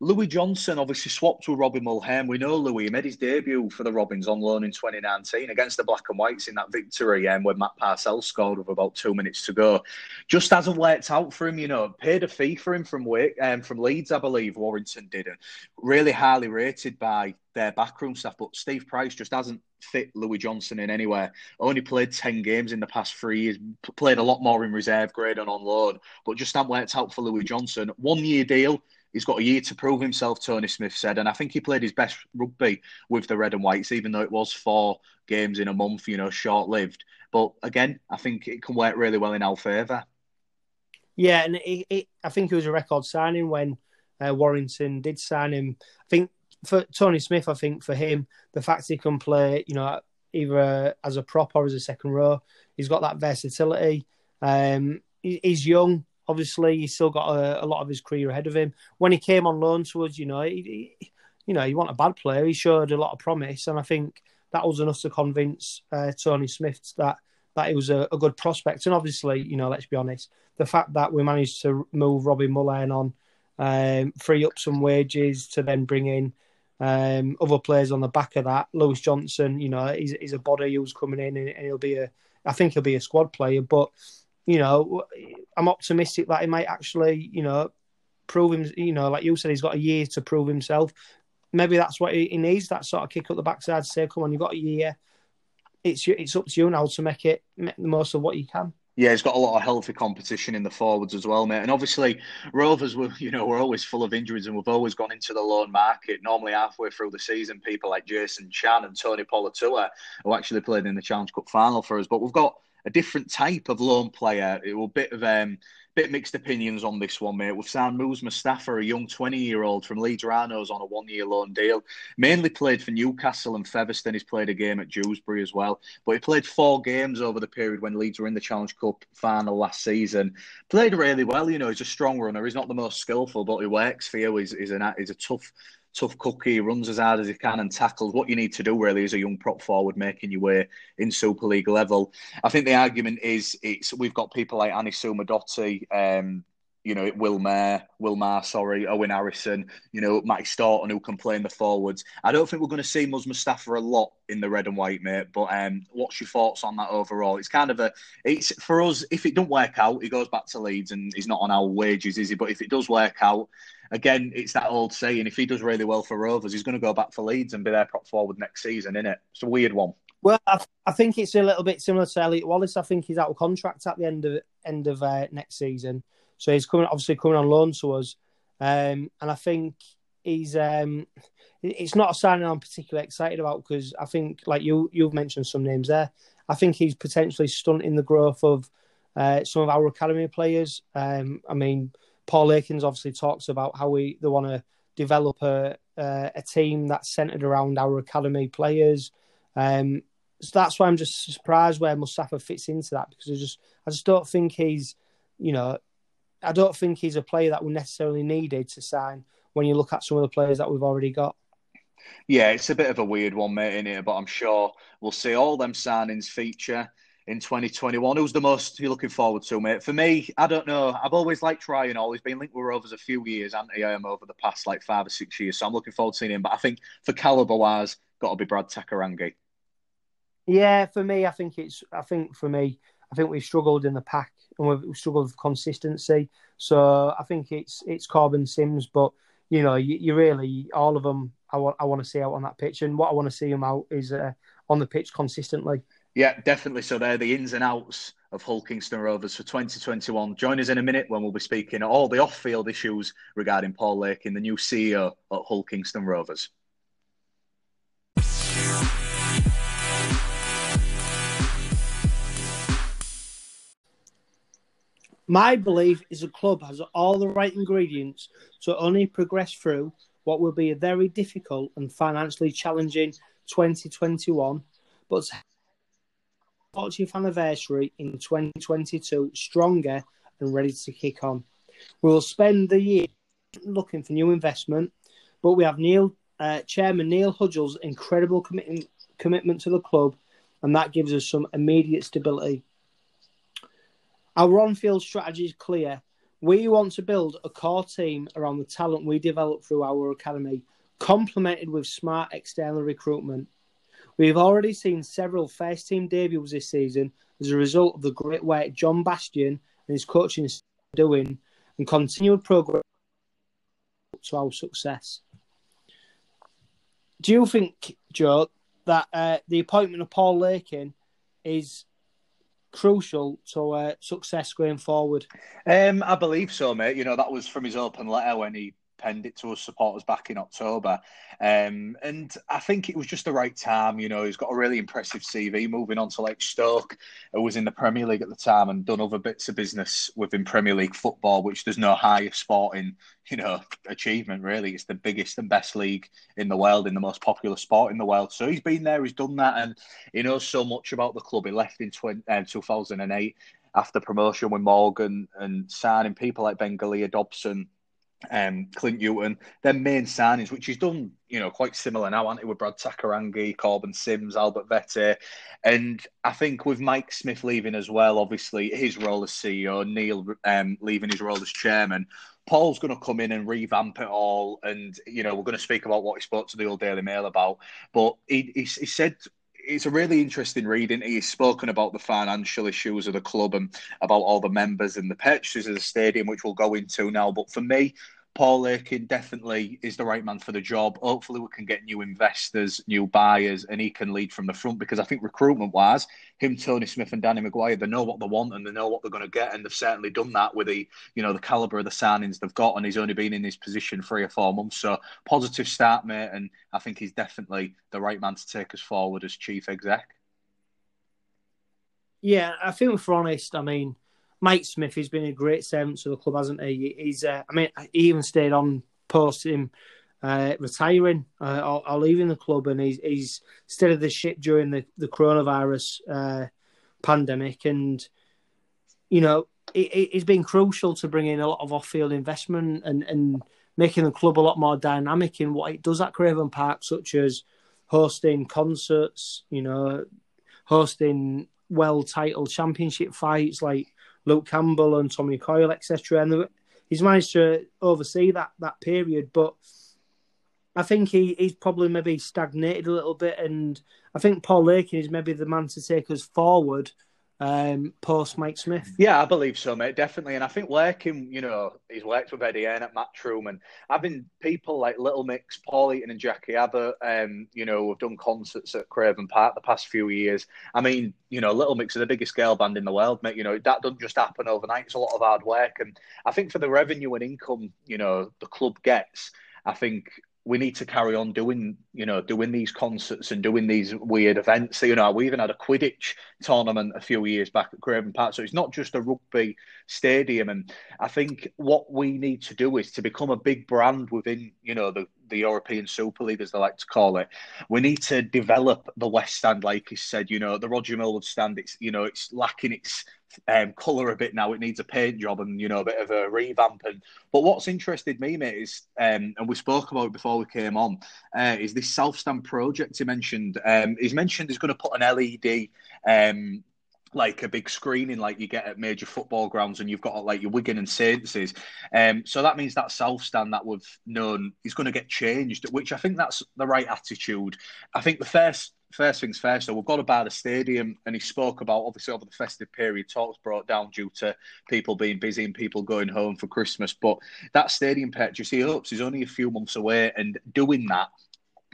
Luis Johnson obviously swapped with Robbie Mulhern. We know Luis made his debut for the Robins on loan in 2019 against the Black and Whites in that victory um, when Matt Parcell scored with about two minutes to go. Just hasn't worked out for him, you know. Paid a fee for him from Wick, um, from Leeds, I believe. Warrington didn't. Really highly rated by their backroom staff, but Steve Price just hasn't fit Luis Johnson in anywhere. Only played 10 games in the past three years, played a lot more in reserve grade and on loan, but just haven't worked out for Luis Johnson. One year deal, He's got a year to prove himself, Tony Smith said. And I think he played his best rugby with the Red and Whites, even though it was four games in a month, you know, short lived. But again, I think it can work really well in our favour. Yeah, and it, it, I think it was a record signing when uh, Warrington did sign him. I think for Tony Smith, I think for him, the fact he can play, you know, either as a prop or as a second row, he's got that versatility. Um, he, he's young obviously he's still got a, a, lot of his career ahead of him. When he came on loan to us, you know, he, he, you know, he wasn't a bad player. He showed a lot of promise, and I think that was enough to convince uh, Tony Smith that that he was a, a, good prospect. And obviously, you know, let's be honest, the fact that we managed to move Robbie Mulhern on, um, free up some wages to then bring in um, other players on the back of that. Luis Johnson, you know, he's, he's a body who's coming in and, and he'll be a, I think he'll be a squad player, but you know, I'm optimistic that he might actually, you know, prove him. You know, like you said, he's got a year to prove himself. Maybe that's what he needs. That sort of kick up the backside. To say, come on, you've got a year. It's it's up to you now to make it make the most of what you can. Yeah, he's got a lot of healthy competition in the forwards as well, mate. And obviously, Rovers, were, you know, we're always full of injuries, and we've always gone into the loan market. Normally, halfway through the season, people like Jason Chan and Tony Puletua, who actually played in the Challenge Cup final for us. But we've got a different type of loan player. It will a bit of um, bit mixed opinions on this one, mate. We've signed Muizz Mustafa, a young 20 year old from Leeds Rhinos, on a one year loan deal. Mainly played for Newcastle and Featherstone. He's played a game at Dewsbury as well. But he played four games over the period when Leeds were in the Challenge Cup final last season. Played really well, you know. He's a strong runner. He's not the most skillful, but he works for you. He's, he's, an, he's a tough tough cookie, runs as hard as he can and tackles. What you need to do really is a young prop forward making your way in Super League level. I think the argument is it's we've got people like Anis Soumadotti, um, you know, Will Maher, Will sorry, Owen Harrison, you know, Matty Storton who can play in the forwards. I don't think we're going to see Muizz Mustafa a lot in the red and white, mate. But um, what's your thoughts on that overall? It's kind of a, it's for us. If it don't work out, he goes back to Leeds and he's not on our wages, is he? But if it does work out, again, it's that old saying: if he does really well for Rovers, he's going to go back for Leeds and be their prop forward next season, isn't it? It's a weird one. Well, I, I, think it's a little bit similar to Elliot Wallace. I think he's out of contract at the end of end of uh, next season. So he's coming, obviously coming on loan to us, um, and I think he's um, it's not a signing I'm particularly excited about because I think, like you you've mentioned some names there. I think he's potentially stunting the growth of uh, some of our academy players. Um, I mean, Paul Aikens obviously talks about how we they want to develop a uh, a team that's centered around our academy players. Um, so that's why I'm just surprised where Mustafa fits into that because I just I just don't think he's you know I don't think he's a player that we necessarily needed to sign when you look at some of the players that we've already got. Yeah, it's a bit of a weird one, mate, in here, but I'm sure we'll see all them signings feature in 2021. Who's the most you're looking forward to, mate? For me, I don't know. I've always liked Ryan Hall. He's been linked with Rovers a few years, and I am over the past like five or six years. So I'm looking forward to seeing him. But I think for caliber wise, got to be Brad Takairangi. Yeah, for me, I think it's. I think for me, I think we've struggled in the pack and we've struggled with consistency. So I think it's it's Korbin Sims, but you know, you, you really all of them. I want I want to see out on that pitch, and what I want to see them out is uh, on the pitch consistently. Yeah, definitely. So they're the ins and outs of Hull Kingston Rovers for 2021. Join us in a minute when we'll be speaking all the off-field issues regarding Paul Lakin, the new CEO at Hull Kingston Rovers. My belief is the club has all the right ingredients to only progress through what will be a very difficult and financially challenging 2021, but 40th anniversary in 2022 stronger and ready to kick on. We will spend the year looking for new investment, but we have Neil, uh, Chairman Neil Hudgell's incredible commitment commitment to the club, and that gives us some immediate stability our on field strategy is clear. We want to build a core team around the talent we develop through our academy, complemented with smart external recruitment. We've already seen several first team debuts this season as a result of the great work John Bastian and his coaching is doing and continued progress to our success. Do you think, Joe, that uh, the appointment of Paul Lakin is crucial to uh, success going forward? Um, I believe so, mate. You know, that was from his open letter when he it to us supporters back in October. Um, and I think it was just the right time. You know, he's got a really impressive CV moving on to like Stoke, who was in the Premier League at the time and done other bits of business within Premier League football, which there's no higher sporting, you know, achievement really. It's the biggest and best league in the world, in the most popular sport in the world. So he's been there, he's done that, and he knows so much about the club. He left in 20, uh, 2008 after promotion with Morgan and signing people like Ben Galea Dobson um, Clint Newton, their main signings, which he's done, you know, quite similar now, aren't he, with Brad Takairangi, Korbin Sims, Albert Vete. And I think with Mike Smith leaving as well, obviously his role as CEO, Neil um, leaving his role as chairman, Paul's going to come in and revamp it all. And, you know, we're going to speak about what he spoke to the Hull Daily Mail about. But he, he, he said it's a really interesting reading. He's spoken about the financial issues of the club and about all the members and the purchases of the stadium, which we'll go into now. But for me, Paul Lakin definitely is the right man for the job. Hopefully, we can get new investors, new buyers, and he can lead from the front because I think recruitment wise, him, Tony Smith, and Danny McGuire, they know what they want and they know what they're going to get, and they've certainly done that with the you know the caliber of the signings they've got, and he's only been in his position three or four months. So positive start, mate, and I think he's definitely the right man to take us forward as chief exec. Yeah, I think if we're honest, I mean Mike Smith, he's been a great servant to the club, hasn't he? He's, uh, I mean, he even stayed on post him uh, retiring uh, or, or, leaving the club, and he's, he's steadied the ship during the, the coronavirus uh, pandemic, and you know, it, has been crucial to bring in a lot of off-field investment and, and making the club a lot more dynamic in what it does at Craven Park, such as hosting concerts, you know, hosting well-titled championship fights like Luke Campbell and Tommy Coyle, etc. And he's managed to oversee that that period, but I think he, he's probably maybe stagnated a little bit, and I think Paul Lakin is maybe the man to take us forward um, post Mike Smith. Yeah, I believe so, mate, definitely. And I think Lakin, you know, he's worked with Eddie Hearn at and having people like Little Mix, Paul Heaton and Jacqui Abbott, um, you know, have done concerts at Craven Park the past few years. I mean, you know, Little Mix are the biggest girl band in the world, mate. You know, that doesn't just happen overnight. It's a lot of hard work. And I think for the revenue and income, you know, the club gets, I think we need to carry on doing, you know, doing these concerts and doing these weird events. You know, we even had a Quidditch tournament a few years back at Craven Park. So it's not just a rugby stadium. And I think what we need to do is to become a big brand within, you know, the, the European Super League, as they like to call it. We need to develop the West Stand, like you said. You know, the Roger Millward stand. It's you know, it's lacking its um, colour a bit now. It needs a paint job and you know a bit of a revamp. And but what's interested me, mate, is um, and we spoke about it before we came on, uh, is this South Stand project he mentioned. Um, he's mentioned he's going to put an LED. Like a big screening like you get at major football grounds and you've got like your Wigan and Saints. Um, so that means that South Stand that we've known is going to get changed, which I think that's the right attitude. I think the first first things first, so we've got buy the stadium, and he spoke about obviously over the festive period, talks brought down due to people being busy and people going home for Christmas. But that stadium purchase, he hopes, is only a few months away, and doing that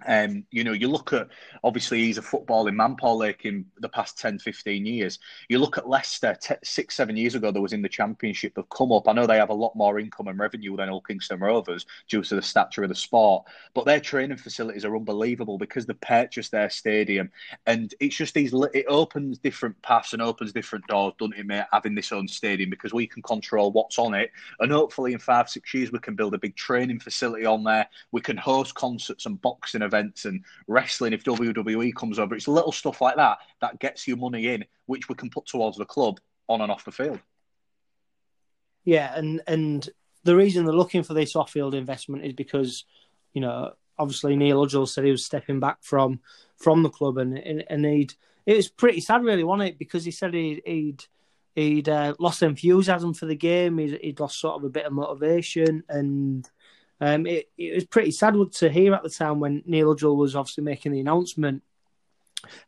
um, you know, you look at obviously he's a footballing man, Paul Lake, in the past 10, 15 years. You look at Leicester t- six, seven years ago, there was in the Championship, they've come up. I know they have a lot more income and revenue than Hull Kingston Rovers due to the stature of the sport, but their training facilities are unbelievable because they purchased their stadium. And it's just these, it opens different paths and opens different doors, doesn't it, mate, having this own stadium because we can control what's on it. And hopefully in five, six years, we can build a big training facility on there. We can host concerts and boxing events events and wrestling if WWE comes over. It's little stuff like that that gets you money in, which we can put towards the club on and off the field. Yeah, and and the reason they're looking for this off-field investment is because, you know, obviously Neil Hudgell said he was stepping back from from the club, and and, and he'd it was pretty sad, really, wasn't it? Because he said he'd he'd, he'd uh, lost enthusiasm for the game. He'd, he'd lost sort of a bit of motivation, and um, it, it, was pretty sad to hear at the time when Neil Hudgell was obviously making the announcement.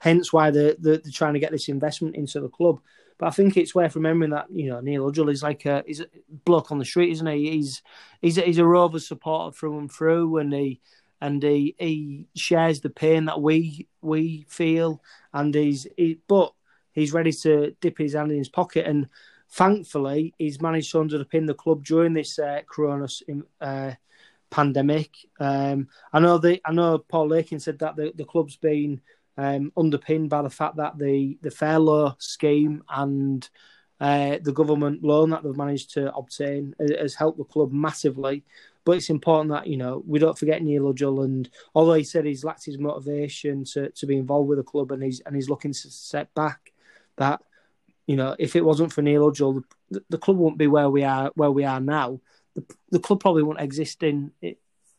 Hence why they're, they're, they're, trying to get this investment into the club. But I think it's worth remembering that you know Neil Hudgell is like a he's a bloke on the street, isn't he? He's he's a, he's a Rover supporter through and through, and he and he he shares the pain that we we feel, and he's he, but he's ready to dip his hand in his pocket and thankfully, he's managed to underpin the club during this uh, uh, pandemic. Um, I know the I know Paul Lakin said that the, the club's been um, underpinned by the fact that the the furlough scheme and uh, the government loan that they've managed to obtain has helped the club massively. But it's important that you know we don't forget Neil Hudgell, and although he said he's lacked his motivation to, to be involved with the club, and he's and he's looking to set back, that you know if it wasn't for Neil Hudgell, the, the club wouldn't be where we are where we are now the, the club probably won't exist in it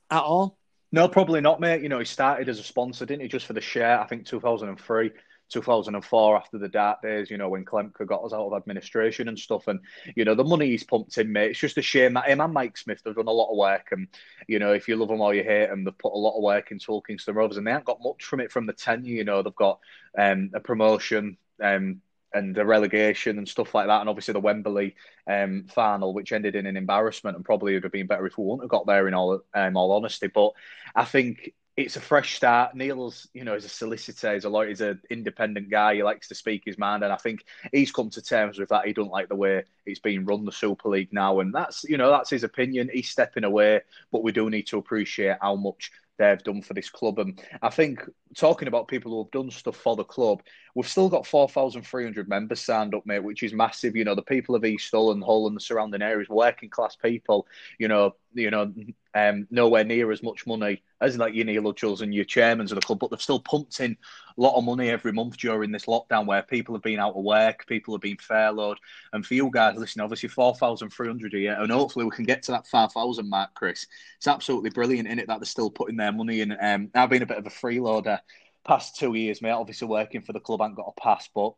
at all. No, probably not, mate. You know, he started as a sponsor, didn't he, just for the share? I think 2003. 2004 after the dark days, you know, when Klemke got us out of administration and stuff. And, you know, the money he's pumped in, mate, it's just a shame that him and Mike Smith have done a lot of work. And, you know, if you love them or you hate them, they've put a lot of work into Hull Kingston Rovers and they haven't got much from it from the tenure. You know, they've got um, a promotion, um, and the relegation and stuff like that, and obviously the Wembley um, final, which ended in an embarrassment, and probably would have been better if we wouldn't have got there. In all, um, all honesty, but I think it's a fresh start. Neil's, you know, is a solicitor, he's a lawyer, he's an independent guy. He likes to speak his mind, and I think he's come to terms with that. He don't like the way it's being run, the Super League now, and that's, you know, that's his opinion. He's stepping away, but we do need to appreciate how much they've done for this club. And I think talking about people who have done stuff for the club, we've still got 4,300 members signed up, mate, which is massive. You know, the people of East Hull and Hull and the surrounding areas, working class people, you know, you know, um, nowhere near as much money as like your Neil Hudgells and your chairmans of the club, but they've still pumped in a lot of money every month during this lockdown where people have been out of work, people have been furloughed. And for you guys listening, obviously 4,300 a year, and hopefully we can get to that 5,000 mark, Chris. It's absolutely brilliant in it that they're still putting their money in. Um, I've been a bit of a freeloader past two years, mate. Obviously working for the club, I haven't got a pass, but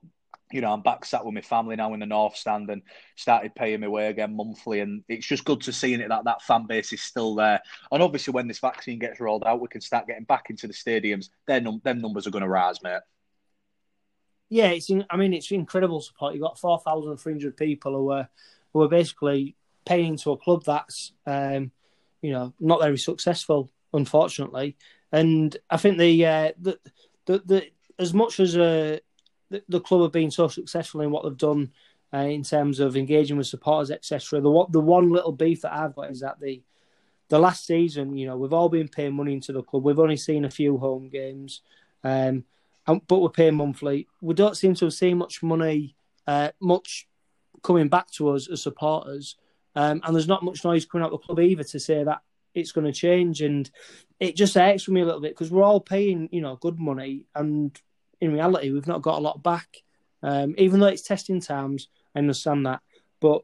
you know, I'm back sat with my family now in the North Stand and started paying my way again monthly. And it's just good to see it that that fan base is still there. And obviously, when this vaccine gets rolled out, we can start getting back into the stadiums. Then num- them numbers are going to rise, mate. Yeah, it's. In, I mean, it's incredible support. You've got four thousand three hundred people who are who are basically paying to a club that's, um, you know, not very successful, unfortunately. And I think the uh, the, the the as much as a uh, the, the club have been so successful in what they've done uh, in terms of engaging with supporters, etc. The the one little beef that I've got is that the the last season, you know, we've all been paying money into the club. We've only seen a few home games, um, and, but we're paying monthly. We don't seem to have seen much money, uh, much coming back to us as supporters. Um, and there's not much noise coming out of the club either to say that it's going to change. And it just hurts for me a little bit because we're all paying, you know, good money, and in reality, we've not got a lot back. Um, even though it's testing times, I understand that, but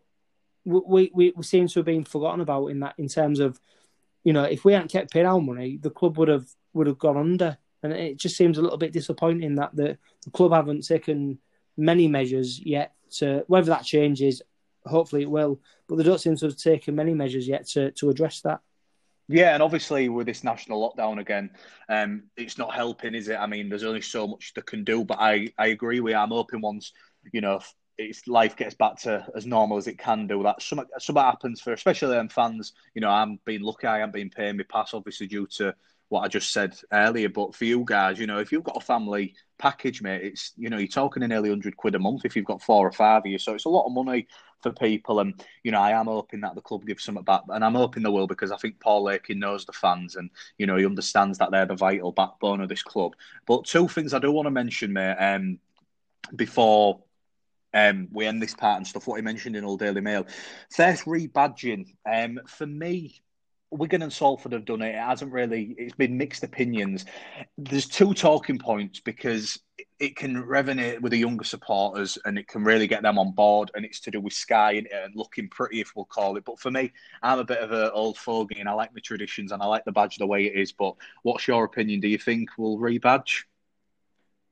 we, we we seem to have been forgotten about in that in terms of, you know, if we hadn't kept paying our money, the club would have would have gone under, and it just seems a little bit disappointing that the, the club haven't taken many measures yet to whether that changes. Hopefully, it will, but they don't seem to have taken many measures yet to to address that. Yeah, and obviously with this national lockdown again, um, it's not helping, is it? I mean, there's only so much they can do, but I, I agree with you. I'm hoping once, you know, it's life gets back to as normal as it can do. That something something happens for especially them fans. You know, I'm being lucky. I haven't been paying my pass, obviously due to what I just said earlier. But for you guys, you know, if you've got a family package, mate, it's you know you're talking nearly hundred quid a month if you've got four or five of you. So it's a lot of money for people. And you know, I am hoping that the club gives something back, and I'm hoping they will because I think Paul Lakin knows the fans, and you know he understands that they're the vital backbone of this club. But two things I do want to mention, mate, um, before um, we end this part and stuff. What he mentioned in Hull Daily Mail, first rebadging. Um, for me, Wigan and Salford have done it. It hasn't really. It's been mixed opinions. There's two talking points because it can resonate with the younger supporters and it can really get them on board. And it's to do with Sky and, and looking pretty, if we'll call it. But for me, I'm a bit of an old fogey and I like the traditions and I like the badge the way it is. But what's your opinion? Do you think we'll rebadge?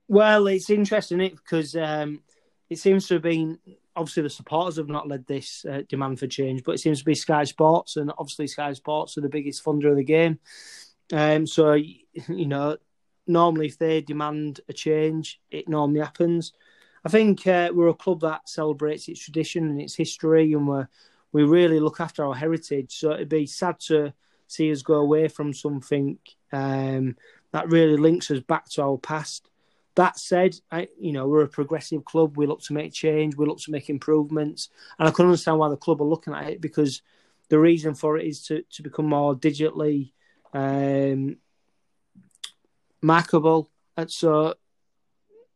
Well, it's interesting it because um, it seems to have been obviously the supporters have not led this uh, demand for change, but it seems to be Sky Sports, and obviously Sky Sports are the biggest funder of the game. Um, so you know, normally if they demand a change, it normally happens. I think uh, we're a club that celebrates its tradition and its history, and we we really look after our heritage. So it'd be sad to see us go away from something um, that really links us back to our past. That said, I, you know, we're a progressive club. We look to make change. We look to make improvements. And I can understand why the club are looking at it because the reason for it is to, to become more digitally um, markable. And so,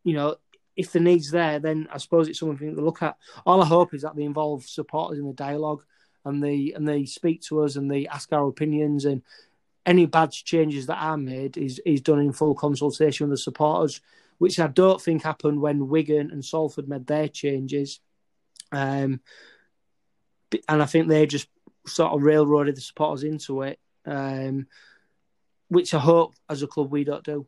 you know, if the need's there, then I suppose it's something to look at. All I hope is that they involve supporters in the dialogue and they and they speak to us and they ask our opinions and any badge changes that are made is is done in full consultation with the supporters which I don't think happened when Wigan and Salford made their changes. Um, and I think they just sort of railroaded the supporters into it, um, which I hope as a club we don't do.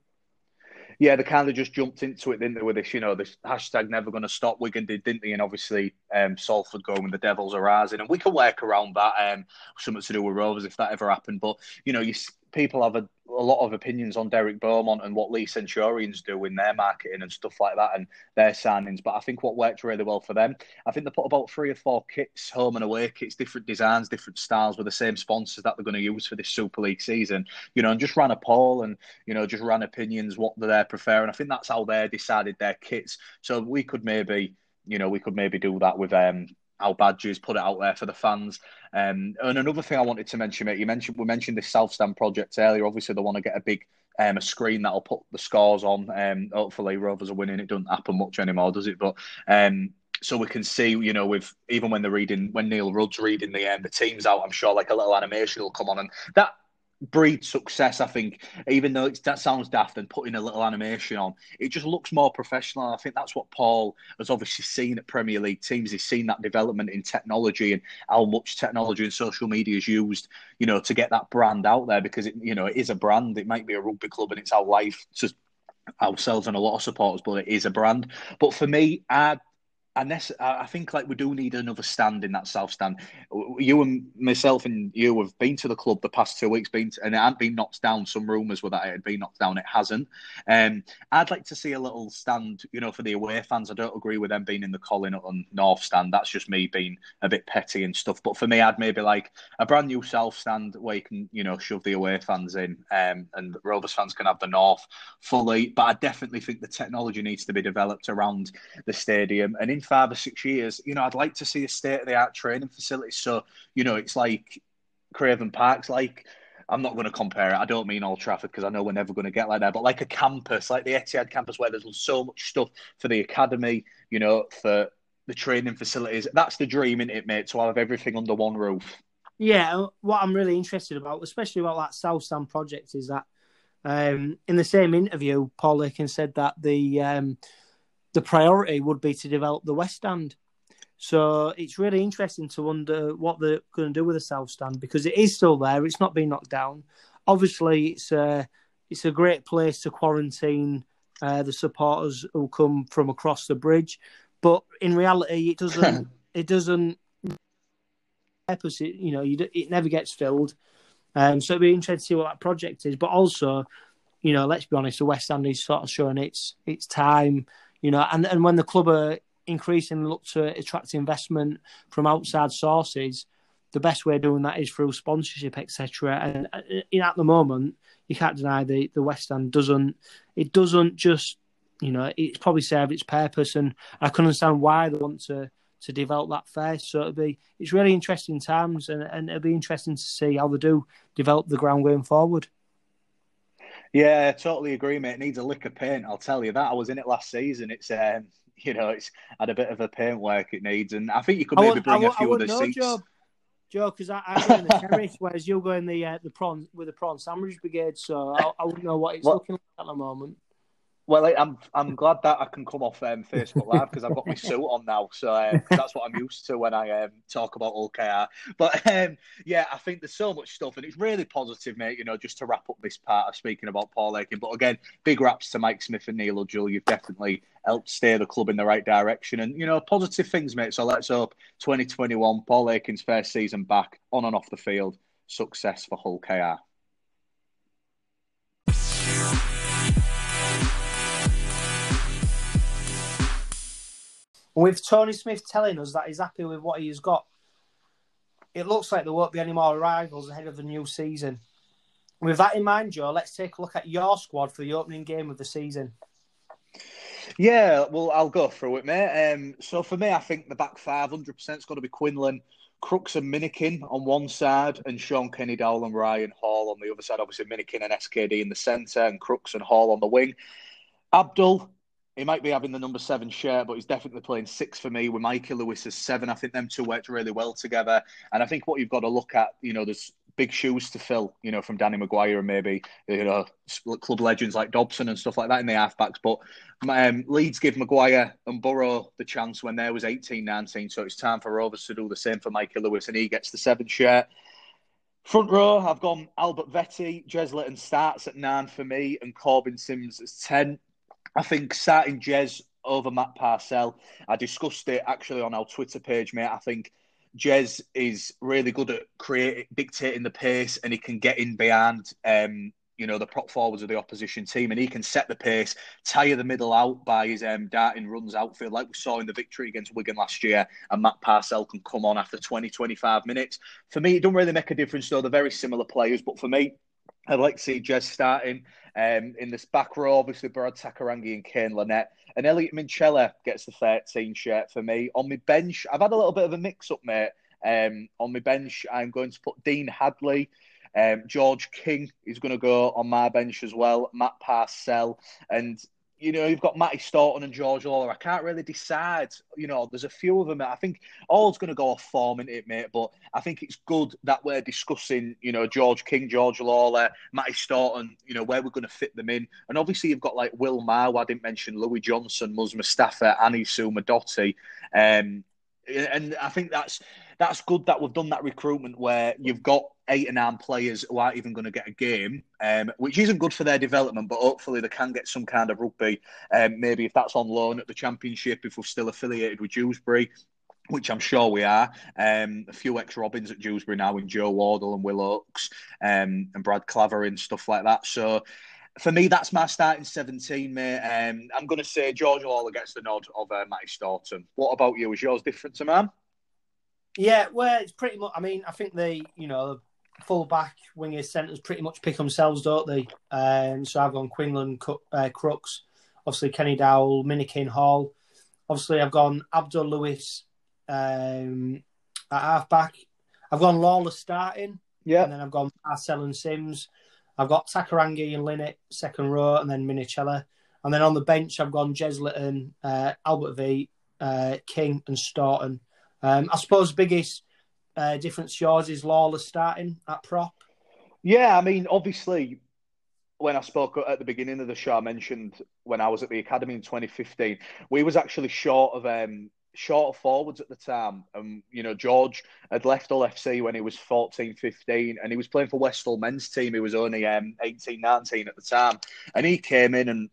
Yeah, they kind of just jumped into it, didn't they, with this, you know, this hashtag never going to stop. Wigan did, didn't they? And obviously um, Salford going the Devils are rising. And we can work around that, um, something to do with Rovers if that ever happened. But, you know, you people have a, a, lot of opinions on Derek Beaumont and what Leigh Centurions do in their marketing and stuff like that and their signings. But I think what worked really well for them, I think they put about three or four kits, home and away kits, different designs, different styles with the same sponsors that they're going to use for this Super League season. You know, and just ran a poll and, you know, just ran opinions, what they're preferring. I think that's how they decided their kits. So we could maybe, you know, we could maybe do that with um our badges, put it out there for the fans. Um, and another thing I wanted to mention, mate, you mentioned we mentioned this South Stand project earlier. Obviously, they want to get a big um, a screen that'll put the scores on. Um, hopefully, Rovers are winning. It doesn't happen much anymore, does it? But um, so we can see, you know, with even when they're reading, when Neil Rudd's reading the um, the teams out, I'm sure like a little animation will come on, and that breed success. I think, even though that sounds daft and putting a little animation on, it just looks more professional. I think that's what Paul has obviously seen at Premier League teams. He's seen that development in technology and how much technology and social media is used, you know, to get that brand out there because it, you know, it is a brand. It might be a rugby club and it's our life to ourselves and a lot of supporters, but it is a brand. But for me, I unless I think like we do need another stand in that south stand. You and myself and you have been to the club the past two weeks, been to, and it hadn't been knocked down. Some rumours were that it had been knocked down. It hasn't. Um, I'd like to see a little stand, you know, for the away fans. I don't agree with them being in the Colin Hutton North stand. That's just me being a bit petty and stuff. But for me, I'd maybe like a brand new south stand where you can, you know, shove the away fans in, um, and Rovers fans can have the North fully. But I definitely think the technology needs to be developed around the stadium and in five or six years, you know, I'd like to see a state of the art training facility. So, you know, it's like Craven Park's like. I'm not going to compare it. I don't mean Old Trafford because I know we're never going to get like that. But like a campus, like the Etihad campus, where there's so much stuff for the academy, you know, for the training facilities. That's the dream, isn't it, mate? To have everything under one roof. Yeah, what I'm really interested about, especially about that South Stand project, is that um, in the same interview, Paul Lakin said that the um, the priority would be to develop the West Stand. So it's really interesting to wonder what they're going to do with the South Stand because it is still there. It's not been knocked down. Obviously, it's a it's a great place to quarantine uh, the supporters who come from across the bridge, but in reality, it doesn't. it doesn't. You know, you, it never gets filled. Um, so it'd be interesting to see what that project is. But also, you know, let's be honest, the West End is sort of showing its its time. You know, and, and when the club are increasingly look to attract investment from outside sources, the best way of doing that is through sponsorship, etc. And uh, at the moment, you can't deny the the West End doesn't it doesn't just you know it's probably served its purpose, and I can understand why they want to to develop that first. So it'll be it's really interesting times, and, and it'll be interesting to see how they do develop the ground going forward. Yeah, I totally agree, mate. It needs a lick of paint. I'll tell you that. I was in it last season. It's um, you know, it's had a bit of a paint work it needs, and I think you could maybe bring a few other know, seats. Joe, Joe, because I, I go in the terrace, whereas you'll go in the uh, the prawn with the prawn sandwich brigade. So I, I wouldn't know what it's looking like at the moment. Well, I'm I'm glad that I can come off um, Facebook Live because I've got my suit on now, so um, that's what I'm used to when I um, talk about Hull KR. But um, yeah, I think there's so much stuff, and it's really positive, mate. You know, just to wrap up this part of speaking about Paul Lakin. But again, big raps to Mike Smith and Neil Hudgell. You've definitely helped steer the club in the right direction, and you know, positive things, mate. So let's hope 2021, Paul Lakin's first season back on and off the field, success for Hull KR. With Tony Smith telling us that he's happy with what he's got, it looks like there won't be any more arrivals ahead of the new season. With that in mind, Joe, let's take a look at your squad for the opening game of the season. Yeah, well, I'll go through it, mate. Um, so for me, I think the back five, 100% is going to be Quinlan, Crooks and Minikin on one side, and Shaun Kenny-Dowall and Ryan Hall on the other side. Obviously, Minikin and SKD in the centre, and Crooks and Hall on the wing. Abdull, he might be having the number seven shirt, but he's definitely playing six for me with Mikey Lewis as seven. I think them two worked really well together. And I think what you've got to look at, you know, there's big shoes to fill, you know, from Danny McGuire and maybe, you know, club legends like Dobson and stuff like that in the halfbacks. But um, Leeds give McGuire and Burrow the chance when there was 18, 19. So it's time for Rovers to do the same for Mikey Lewis and he gets the seven shirt. Front row, I've gone Albert Vete, Jezlet starts at nine for me, and Korbin Sims as 10. I think starting Jez over Matt Parcell, I discussed it actually on our Twitter page, mate. I think Jez is really good at creating, dictating the pace, and he can get in behind, um, you know, the prop forwards of the opposition team, and he can set the pace, tire the middle out by his um, darting runs outfield, like we saw in the victory against Wigan last year. And Matt Parcell can come on after 20, 25 minutes. For me, it doesn't really make a difference, though. They're very similar players, but for me, I'd like to see starting. Um, in this back row, obviously, Brad Takairangi and Kane Linnett. And Elliot Minchella gets the 13 shirt for me. On my bench, I've had a little bit of a mix up, mate. Um, on my bench, I'm going to put Dean Hadley. Um, George King is going to go on my bench as well. Matt Parcell. And you know, you've got Matty Storton and George Lawler. I can't really decide. You know, there's a few of them. I think all's going to go off form in it, mate. But I think it's good that we're discussing, you know, George King, George Lawler, Matty Storton, you know, where we're going to fit them in. And obviously, you've got like Will Maher, I didn't mention Luis Johnson, Muizz Mustafa, Anisu Madotti. Um, and I think that's that's good that we've done that recruitment where you've got eight or nine players who aren't even going to get a game, um, which isn't good for their development. But hopefully they can get some kind of rugby. Um, maybe if that's on loan at the championship, if we're still affiliated with Dewsbury. Which I'm sure we are. Um, a few ex Robins at Dewsbury now in Joe Wardle and Will Oakes um, and Brad Clavering, stuff like that. So for me, that's my starting 17, mate. Um, I'm going to say George Lawler gets the nod of uh, Matty Storton. What about you? Is yours different to mine? Yeah, well, it's pretty much. I mean, I think they, you know full back wingers centres pretty much pick themselves, don't they? Um, so I've gone Quinlan, uh, Crooks, obviously Kenny-Dowall, Minikin Hall. Obviously, I've gone Abdull Lewis um, at half back. I've gone Lawler starting. Yeah. And then I've gone Marcel and Sims. I've got Takairangi and Linnett second row, and then Minchella. And then on the bench, I've gone Jez Litten uh, Albert V, uh, King, and Storton. Um, I suppose biggest uh, difference yours is Lawler starting at prop. Yeah, I mean, obviously, when I spoke at the beginning of the show, I mentioned when I was at the academy in 2015, we was actually short of um, short of forwards at the time. And, you know, George had left Hull FC when he was 14, 15, and he was playing for West Hull men's team. He was only um, 18, 19 at the time. And he came in and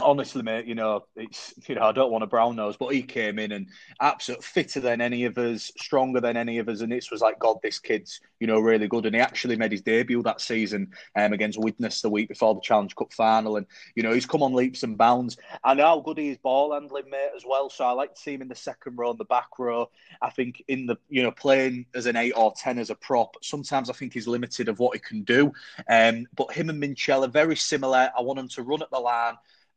honestly, mate, you know, it's you know, I don't want to brown nose, but he came in and absolute fitter than any of us, stronger than any of us, and it was like, God, this kid's you know really good. And he actually made his debut that season um, against Widnes the week before the Challenge Cup final, and you know he's come on leaps and bounds. I know how good he is ball handling, mate, as well. So I like to see him in the second row and the back row. I think in the you know playing as an eight or ten as a prop, sometimes I think he's limited of what he can do. Um, but him and Minchella very similar. I want him to run at the line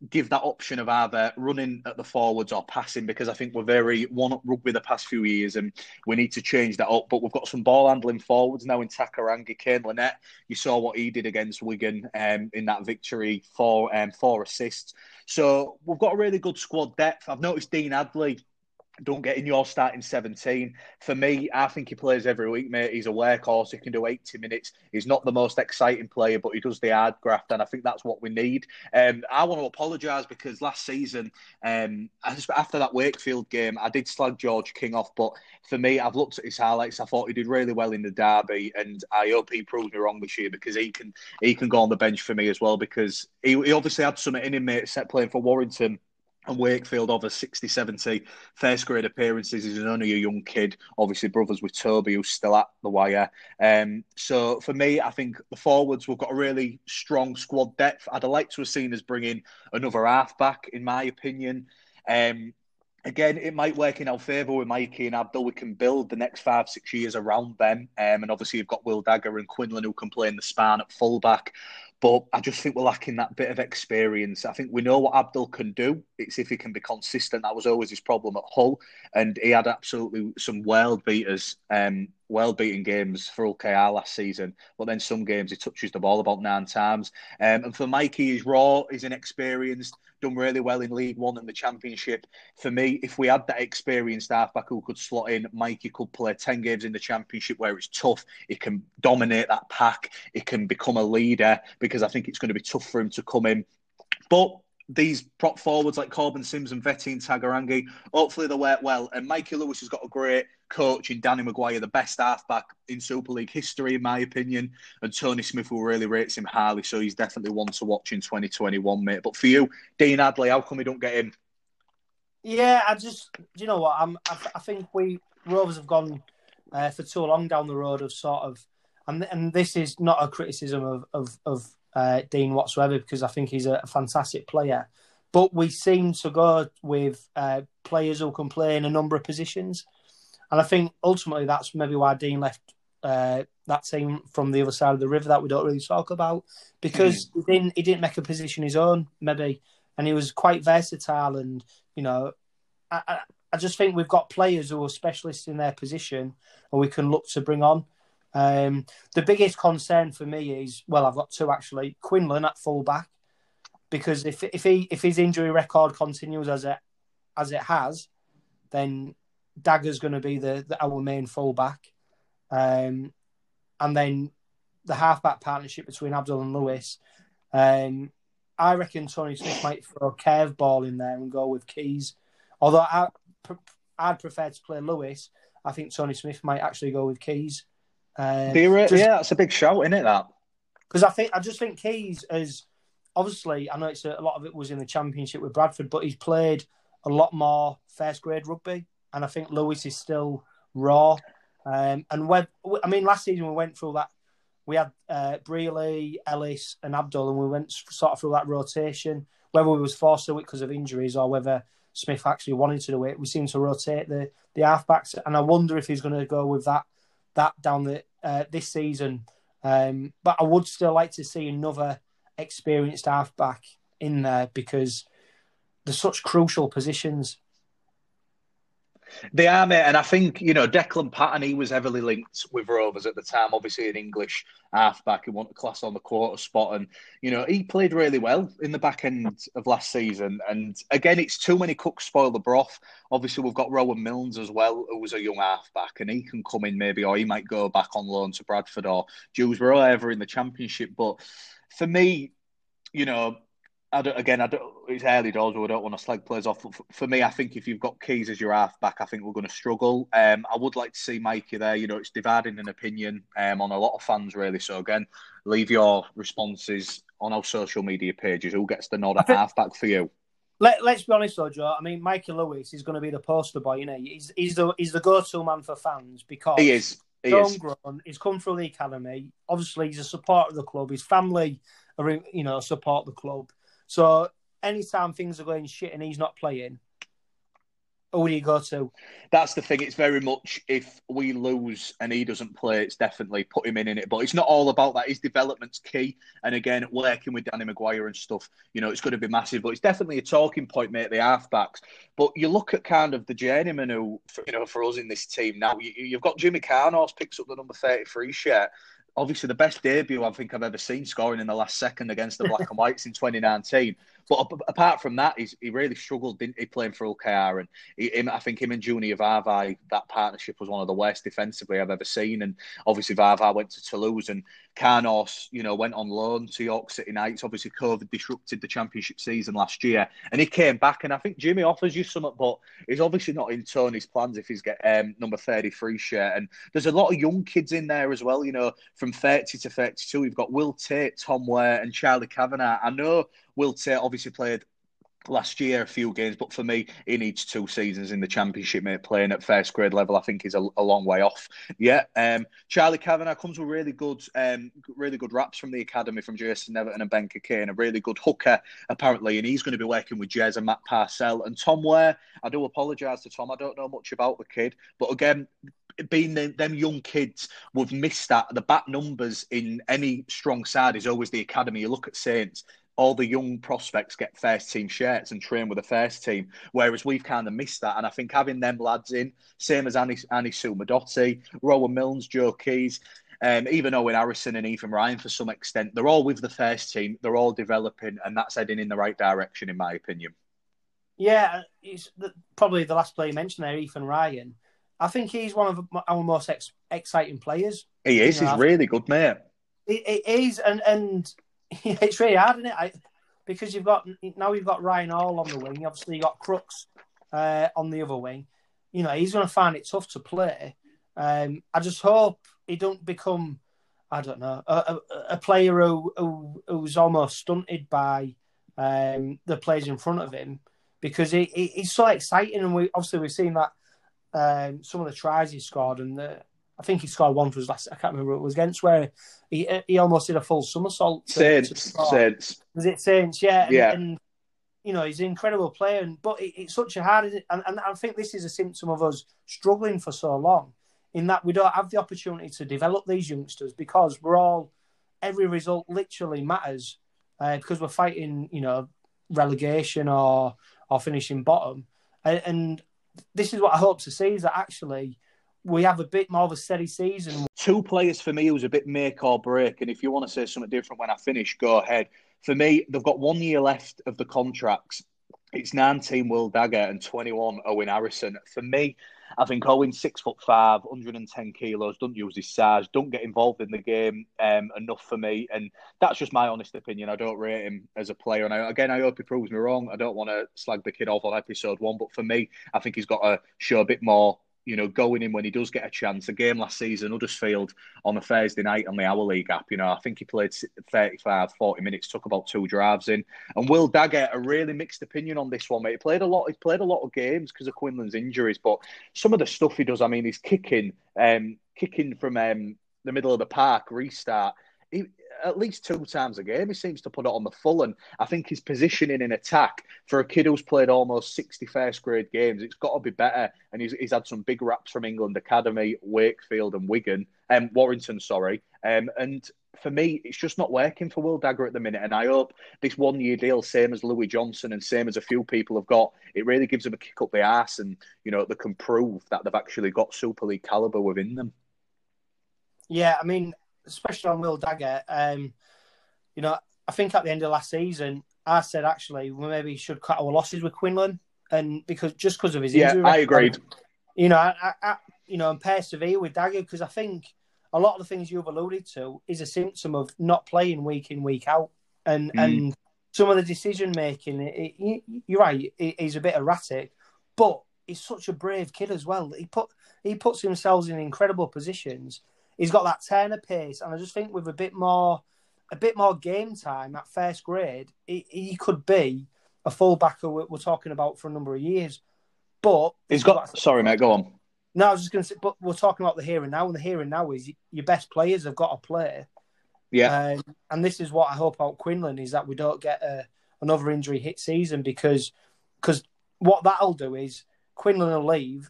give that option of either running at the forwards or passing because I think we're very one up rugby the past few years and we need to change that up. But we've got some ball handling forwards now in Takairangi, Kane Linnett. You saw what he did against Wigan um, in that victory, for um, four assists. So we've got a really good squad depth. I've noticed Dean Hadley don't get in your starting 17. For me, I think he plays every week, mate. He's a workhorse. He can do 80 minutes. He's not the most exciting player, but he does the hard graft, and I think that's what we need. Um, I want to apologise because last season, um, after that Wakefield game, I did slag George King off, but for me, I've looked at his highlights. I thought he did really well in the derby, and I hope he proves me wrong this year because he can he can go on the bench for me as well because he, he obviously had something in him, mate, set playing for Warrington and Wakefield over 60, 70 first grade appearances. He's only a young kid, obviously brothers with Toby, who's still at the wire. Um, so for me, I think the forwards, we've got a really strong squad depth. I'd like to have seen us bring in another halfback, in my opinion. Um, again, it might work in our favour with Mikey and Abdull. We can build the next five, six years around them. Um, and obviously, you've got Will Dagger and Quinlan who can play in the span at fullback. But I just think we're lacking that bit of experience. I think we know what Abdull can do. It's if he can be consistent. That was always his problem at Hull. And he had absolutely some world beaters, um, world beating games for Hull KR last season. But then some games he touches the ball about nine times. Um, and for Mikey, he's raw, he's inexperienced, done really well in League One and the Championship. For me, if we had that experienced halfback who could slot in, Mikey could play 10 games in the Championship where it's tough. He can dominate that pack. He can become a leader because I think it's going to be tough for him to come in. But these prop forwards like Korbin Sims and Vete and Takairangi, hopefully they'll work well. And Mikey Lewis has got a great coach in Danny McGuire, the best halfback in Super League history, in my opinion. And Tony Smith will really rates him highly, so he's definitely one to watch in 2021, mate. But for you, Dean Hadley, how come we don't get him? Yeah, I just, you know what? I'm, I, I think we Rovers have gone uh, for too long down the road of sort of, and and this is not a criticism of of, of uh, Dean whatsoever because I think he's a, a, fantastic player. But we seem to go with uh, players who can play in a number of positions, and I think ultimately that's maybe why Dean left uh, that team from the other side of the river that we don't really talk about because mm. he didn't he didn't make a position his own maybe, and he was quite versatile and you know. I, I, I just think we've got players who are specialists in their position, and we can look to bring on. Um, the biggest concern for me is well, I've got two actually. Quinlan at fullback, because if if he if his injury record continues as it as it has, then Dagger's going to be the, the, our main fullback, um, and then the halfback partnership between Abdull and Lewis. Um, I reckon Tony Smith might throw a curveball in there and go with Keyes. Although I, I'd prefer to play Lewis, I think Tony Smith might actually go with Keyes. Uh, just, yeah, that's a big shout, isn't it? That because I think I just think Keyes is obviously I know it's a, a, lot of it was in the championship with Bradford, but he's played a lot more first grade rugby, and I think Lewis is still raw. Um, and when I mean, last season we went through that. We had uh, Brealey, Ellis, and Abdull, and we went sort of through that rotation. Whether we was forced to it because of injuries or whether Smith actually wanted to do it, we seem to rotate the the halfbacks, and I wonder if he's going to go with that that down the uh, this season. Um, but I would still like to see another experienced halfback in there because they're such crucial positions. They are, mate, and I think you know Declan Patton. He was heavily linked with Rovers at the time. Obviously, an English halfback who wanted class on the quarter spot, and you know he played really well in the back end of last season. And again, it's too many cooks spoil the broth. Obviously, we've got Rowan Milnes as well, who was a young halfback, and he can come in maybe, or he might go back on loan to Bradford or Dewsbury ever in the Championship. But for me, you know, I don't, again, I don't, it's early doors, but I don't want to slag players off. For me, I think if you've got Keyes as your halfback, I think we're going to struggle. Um, I would like to see Mikey there. You know, it's dividing an opinion um, on a lot of fans, really. So, again, leave your responses on our social media pages. Who gets the nod at think- halfback for you? Let, let's be honest, though, Joe. I mean, Mikey Lewis is going to be the poster boy. You know, he's, he's the he's the go-to man for fans because He is. He he's is. homegrown. He's come through the academy. Obviously, he's a supporter of the club. His family are, you know, support the club. So anytime things are going shit and he's not playing, who do you go to? That's the thing. It's very much if we lose and he doesn't play, it's definitely put him in in it. But it's not all about that. His development's key. And again, working with Danny McGuire and stuff, you know, it's going to be massive. But it's definitely a talking point, mate. The halfbacks. But you look at kind of the journeyman who, you know, for us in this team now, you, you've got Jimmy Keinhorst picks up the number thirty-three shirt. Obviously, the best debut I think I've ever seen scoring in the last second against the Black and Whites in 2019. But apart from that, he's, he really struggled, didn't he, playing for OKR? And he, him, I think him and Junior Vaivai, that partnership was one of the worst defensively I've ever seen. And obviously, Vaivai went to Toulouse and Keinhorst, you know, went on loan to York City Knights. Obviously, COVID disrupted the championship season last year. And he came back. And I think Jimmy offers you something, but he's obviously not in Tony's plans if he's get um, number 33 shirt. And there's a lot of young kids in there as well, you know, from 30 to 32. We've got Will Tate, Tom Ware, and Charlie Kavanagh. I know Will Tate obviously played last year a few games, but for me, he needs two seasons in the championship, mate. Playing at first grade level, I think he's a, a long way off. Yeah, um, Charlie Kavanagh comes with really good, um, really good raps from the academy from Jason Netherton and Ben Kane, a really good hooker apparently, and he's going to be working with Jez and Matt Parcell and Tom Ware. I do apologise to Tom, I don't know much about the kid, but again. Being the, them young kids, we've missed that. The back numbers in any strong side is always the academy. You look at Saints, all the young prospects get first team shirts and train with the first team, whereas we've kind of missed that. And I think having them lads in, same as Annie, Annie Sumadotti, Rowan Milnes, Joe Keyes, um, even Owen Harrison and even Ryan for some extent, they're all with the first team. They're all developing, and that's heading in the right direction, in my opinion. Yeah, he's the, probably the last player you mentioned there, Ethan Ryan. I think he's one of our most ex- exciting players. He is. You know, he's really good, mate. It, it is, and and it's really hard, isn't it? I, because you've got now you've got Ryan Hall on the wing. Obviously, you got Crooks uh, on the other wing. You know, he's going to find it tough to play. Um, I just hope he don't become, I don't know, a, a, a player who, who who's almost stunted by um, the players in front of him because he, he's so exciting, and we obviously we've seen that um, some of the tries he scored, and the, I think he scored one for his last. I can't remember who it was against where he he almost did a full somersault. to- to Saints, score. Saints. Was it Saints? Yeah, and, Yeah. and you know he's an incredible player, and but it, it's such a hard, and, and I think this is a symptom of us struggling for so long, in that we don't have the opportunity to develop these youngsters because we're all every result literally matters uh, because we're fighting, you know, relegation or or finishing bottom, and, and this is what I hope to see is that actually we have a bit more of a steady season. two players for me who's a bit make or break. And if you want to say something different when I finish, go ahead. For me, they've got one year left of the contracts. It's 19 Will Dagger and 21 Owen Harrison. For me, I think Owen's six foot five, 110 kilos, don't use his size, don't get involved in the game um, enough for me. And that's just my honest opinion. I don't rate him as a player. And I, again, I hope he proves me wrong. I don't want to slag the kid off on episode one, but for me, I think he's got to show a bit more you know, going in when he does get a chance. A game last season, Huddersfield on a Thursday night on the Our League app, you know, I think he played 35, 40 minutes, took about two drives in. And Will Dagger, a really mixed opinion on this one, mate. He played a lot, he played a lot of games because of Quinlan's injuries, but some of the stuff he does, I mean, he's kicking, um, kicking from um, the middle of the park, restart. He, at least two times a game, he seems to put it on the full. And I think his positioning in attack for a kid who's played almost 60 first grade games, it's got to be better. And he's, he's had some big raps from England Academy, Wakefield, and Wigan, um, Warrington, sorry. Um, and for me, it's just not working for Will Dagger at the minute. And I hope this one year deal, same as Luis Johnson and same as a few people have got, it really gives them a kick up the ass and, you know, they can prove that they've actually got Super League calibre within them. Yeah, I mean, especially on Will Dagger, um, you know, I think at the end of last season, I said actually we maybe should cut our losses with Quinlan, and because just because of his yeah, injury, I agreed. You know, I, I, you know, and persevere with Dagger because I think a lot of the things you've alluded to is a symptom of not playing week in week out, and mm. and some of the decision making. You're right, he's a bit erratic, but he's such a brave kid as well. He put he puts himself in incredible positions he's got that Turner pace, and I just think with a bit more, a bit more game time at first grade, he, he could be a fullback we're, we're talking about for a number of years. But he's got. got sorry, mate. Go on. No, I was just going to say, but we're talking about the here and now, and the here and now is your best players have got to play. Yeah. Um, and this is what I hope about Quinlan is that we don't get a, another injury hit season because because what that'll do is Quinlan will leave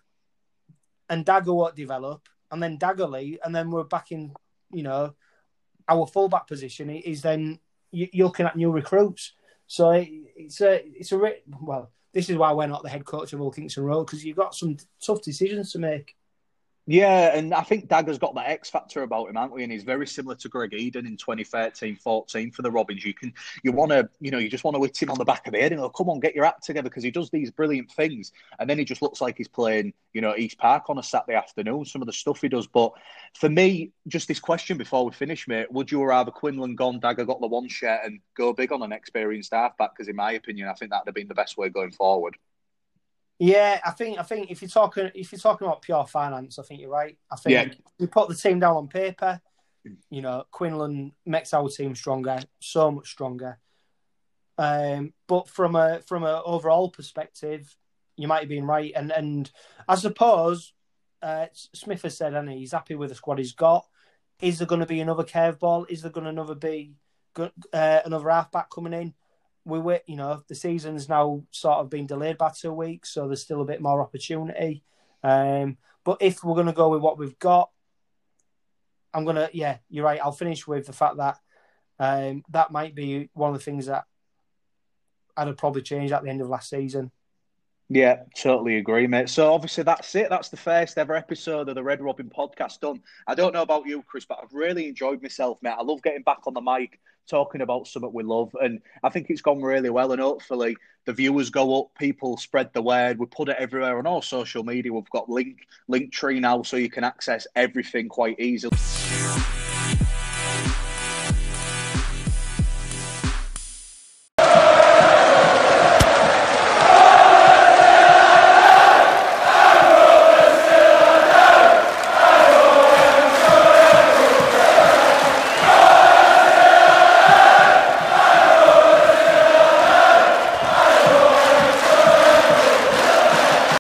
and Dagger won't develop and then Daggerly, and then we're back in, you know, our fullback position is then you're looking at new recruits. So it's a it's a well. This is why we're not the head coach of Hull Kingston Rovers because you've got some tough decisions to make. Yeah, and I think Dagger's got that X factor about him, haven't we? And he's very similar to Greg Eden in 2013-14 for the Robins. You can, you want to, you know, you just want to hit him on the back of the head and go, come on, get your act together because he does these brilliant things. And then he just looks like he's playing, you know, East Park on a Saturday afternoon, some of the stuff he does. But for me, just this question before we finish, mate, would you rather Quinlan gone, Dagger got the one shirt and go big on an experienced halfback? Because in my opinion, I think that would have been the best way going forward. Yeah, I think I think if you're talking if you're talking about pure finance, I think you're right. I think yeah. we put the team down on paper. You know, Quinlan makes our team stronger, so much stronger. Um, but from a from a overall perspective, you might have been right. And and I suppose uh, Smith has said, and he's happy with the squad he's got. Is there going to be another curveball? Is there going to another be uh, another halfback coming in? We wait, you know, the season's now sort of been delayed by two weeks, so there's still a bit more opportunity. Um, but if we're going to go with what we've got, I'm to, yeah, you're right. I'll finish with the fact that um, that might be one of the things that I'd have probably changed at the end of last season. Yeah, totally agree, mate. So obviously that's it. That's the first ever episode of the Red Robin podcast done. I don't know about you, Chris, but I've really enjoyed myself, mate. I love getting back on the mic, talking about something we love, and I think it's gone really well. And hopefully the viewers go up, people spread the word. We put it everywhere on all social media. We've got link link tree now, so you can access everything quite easily.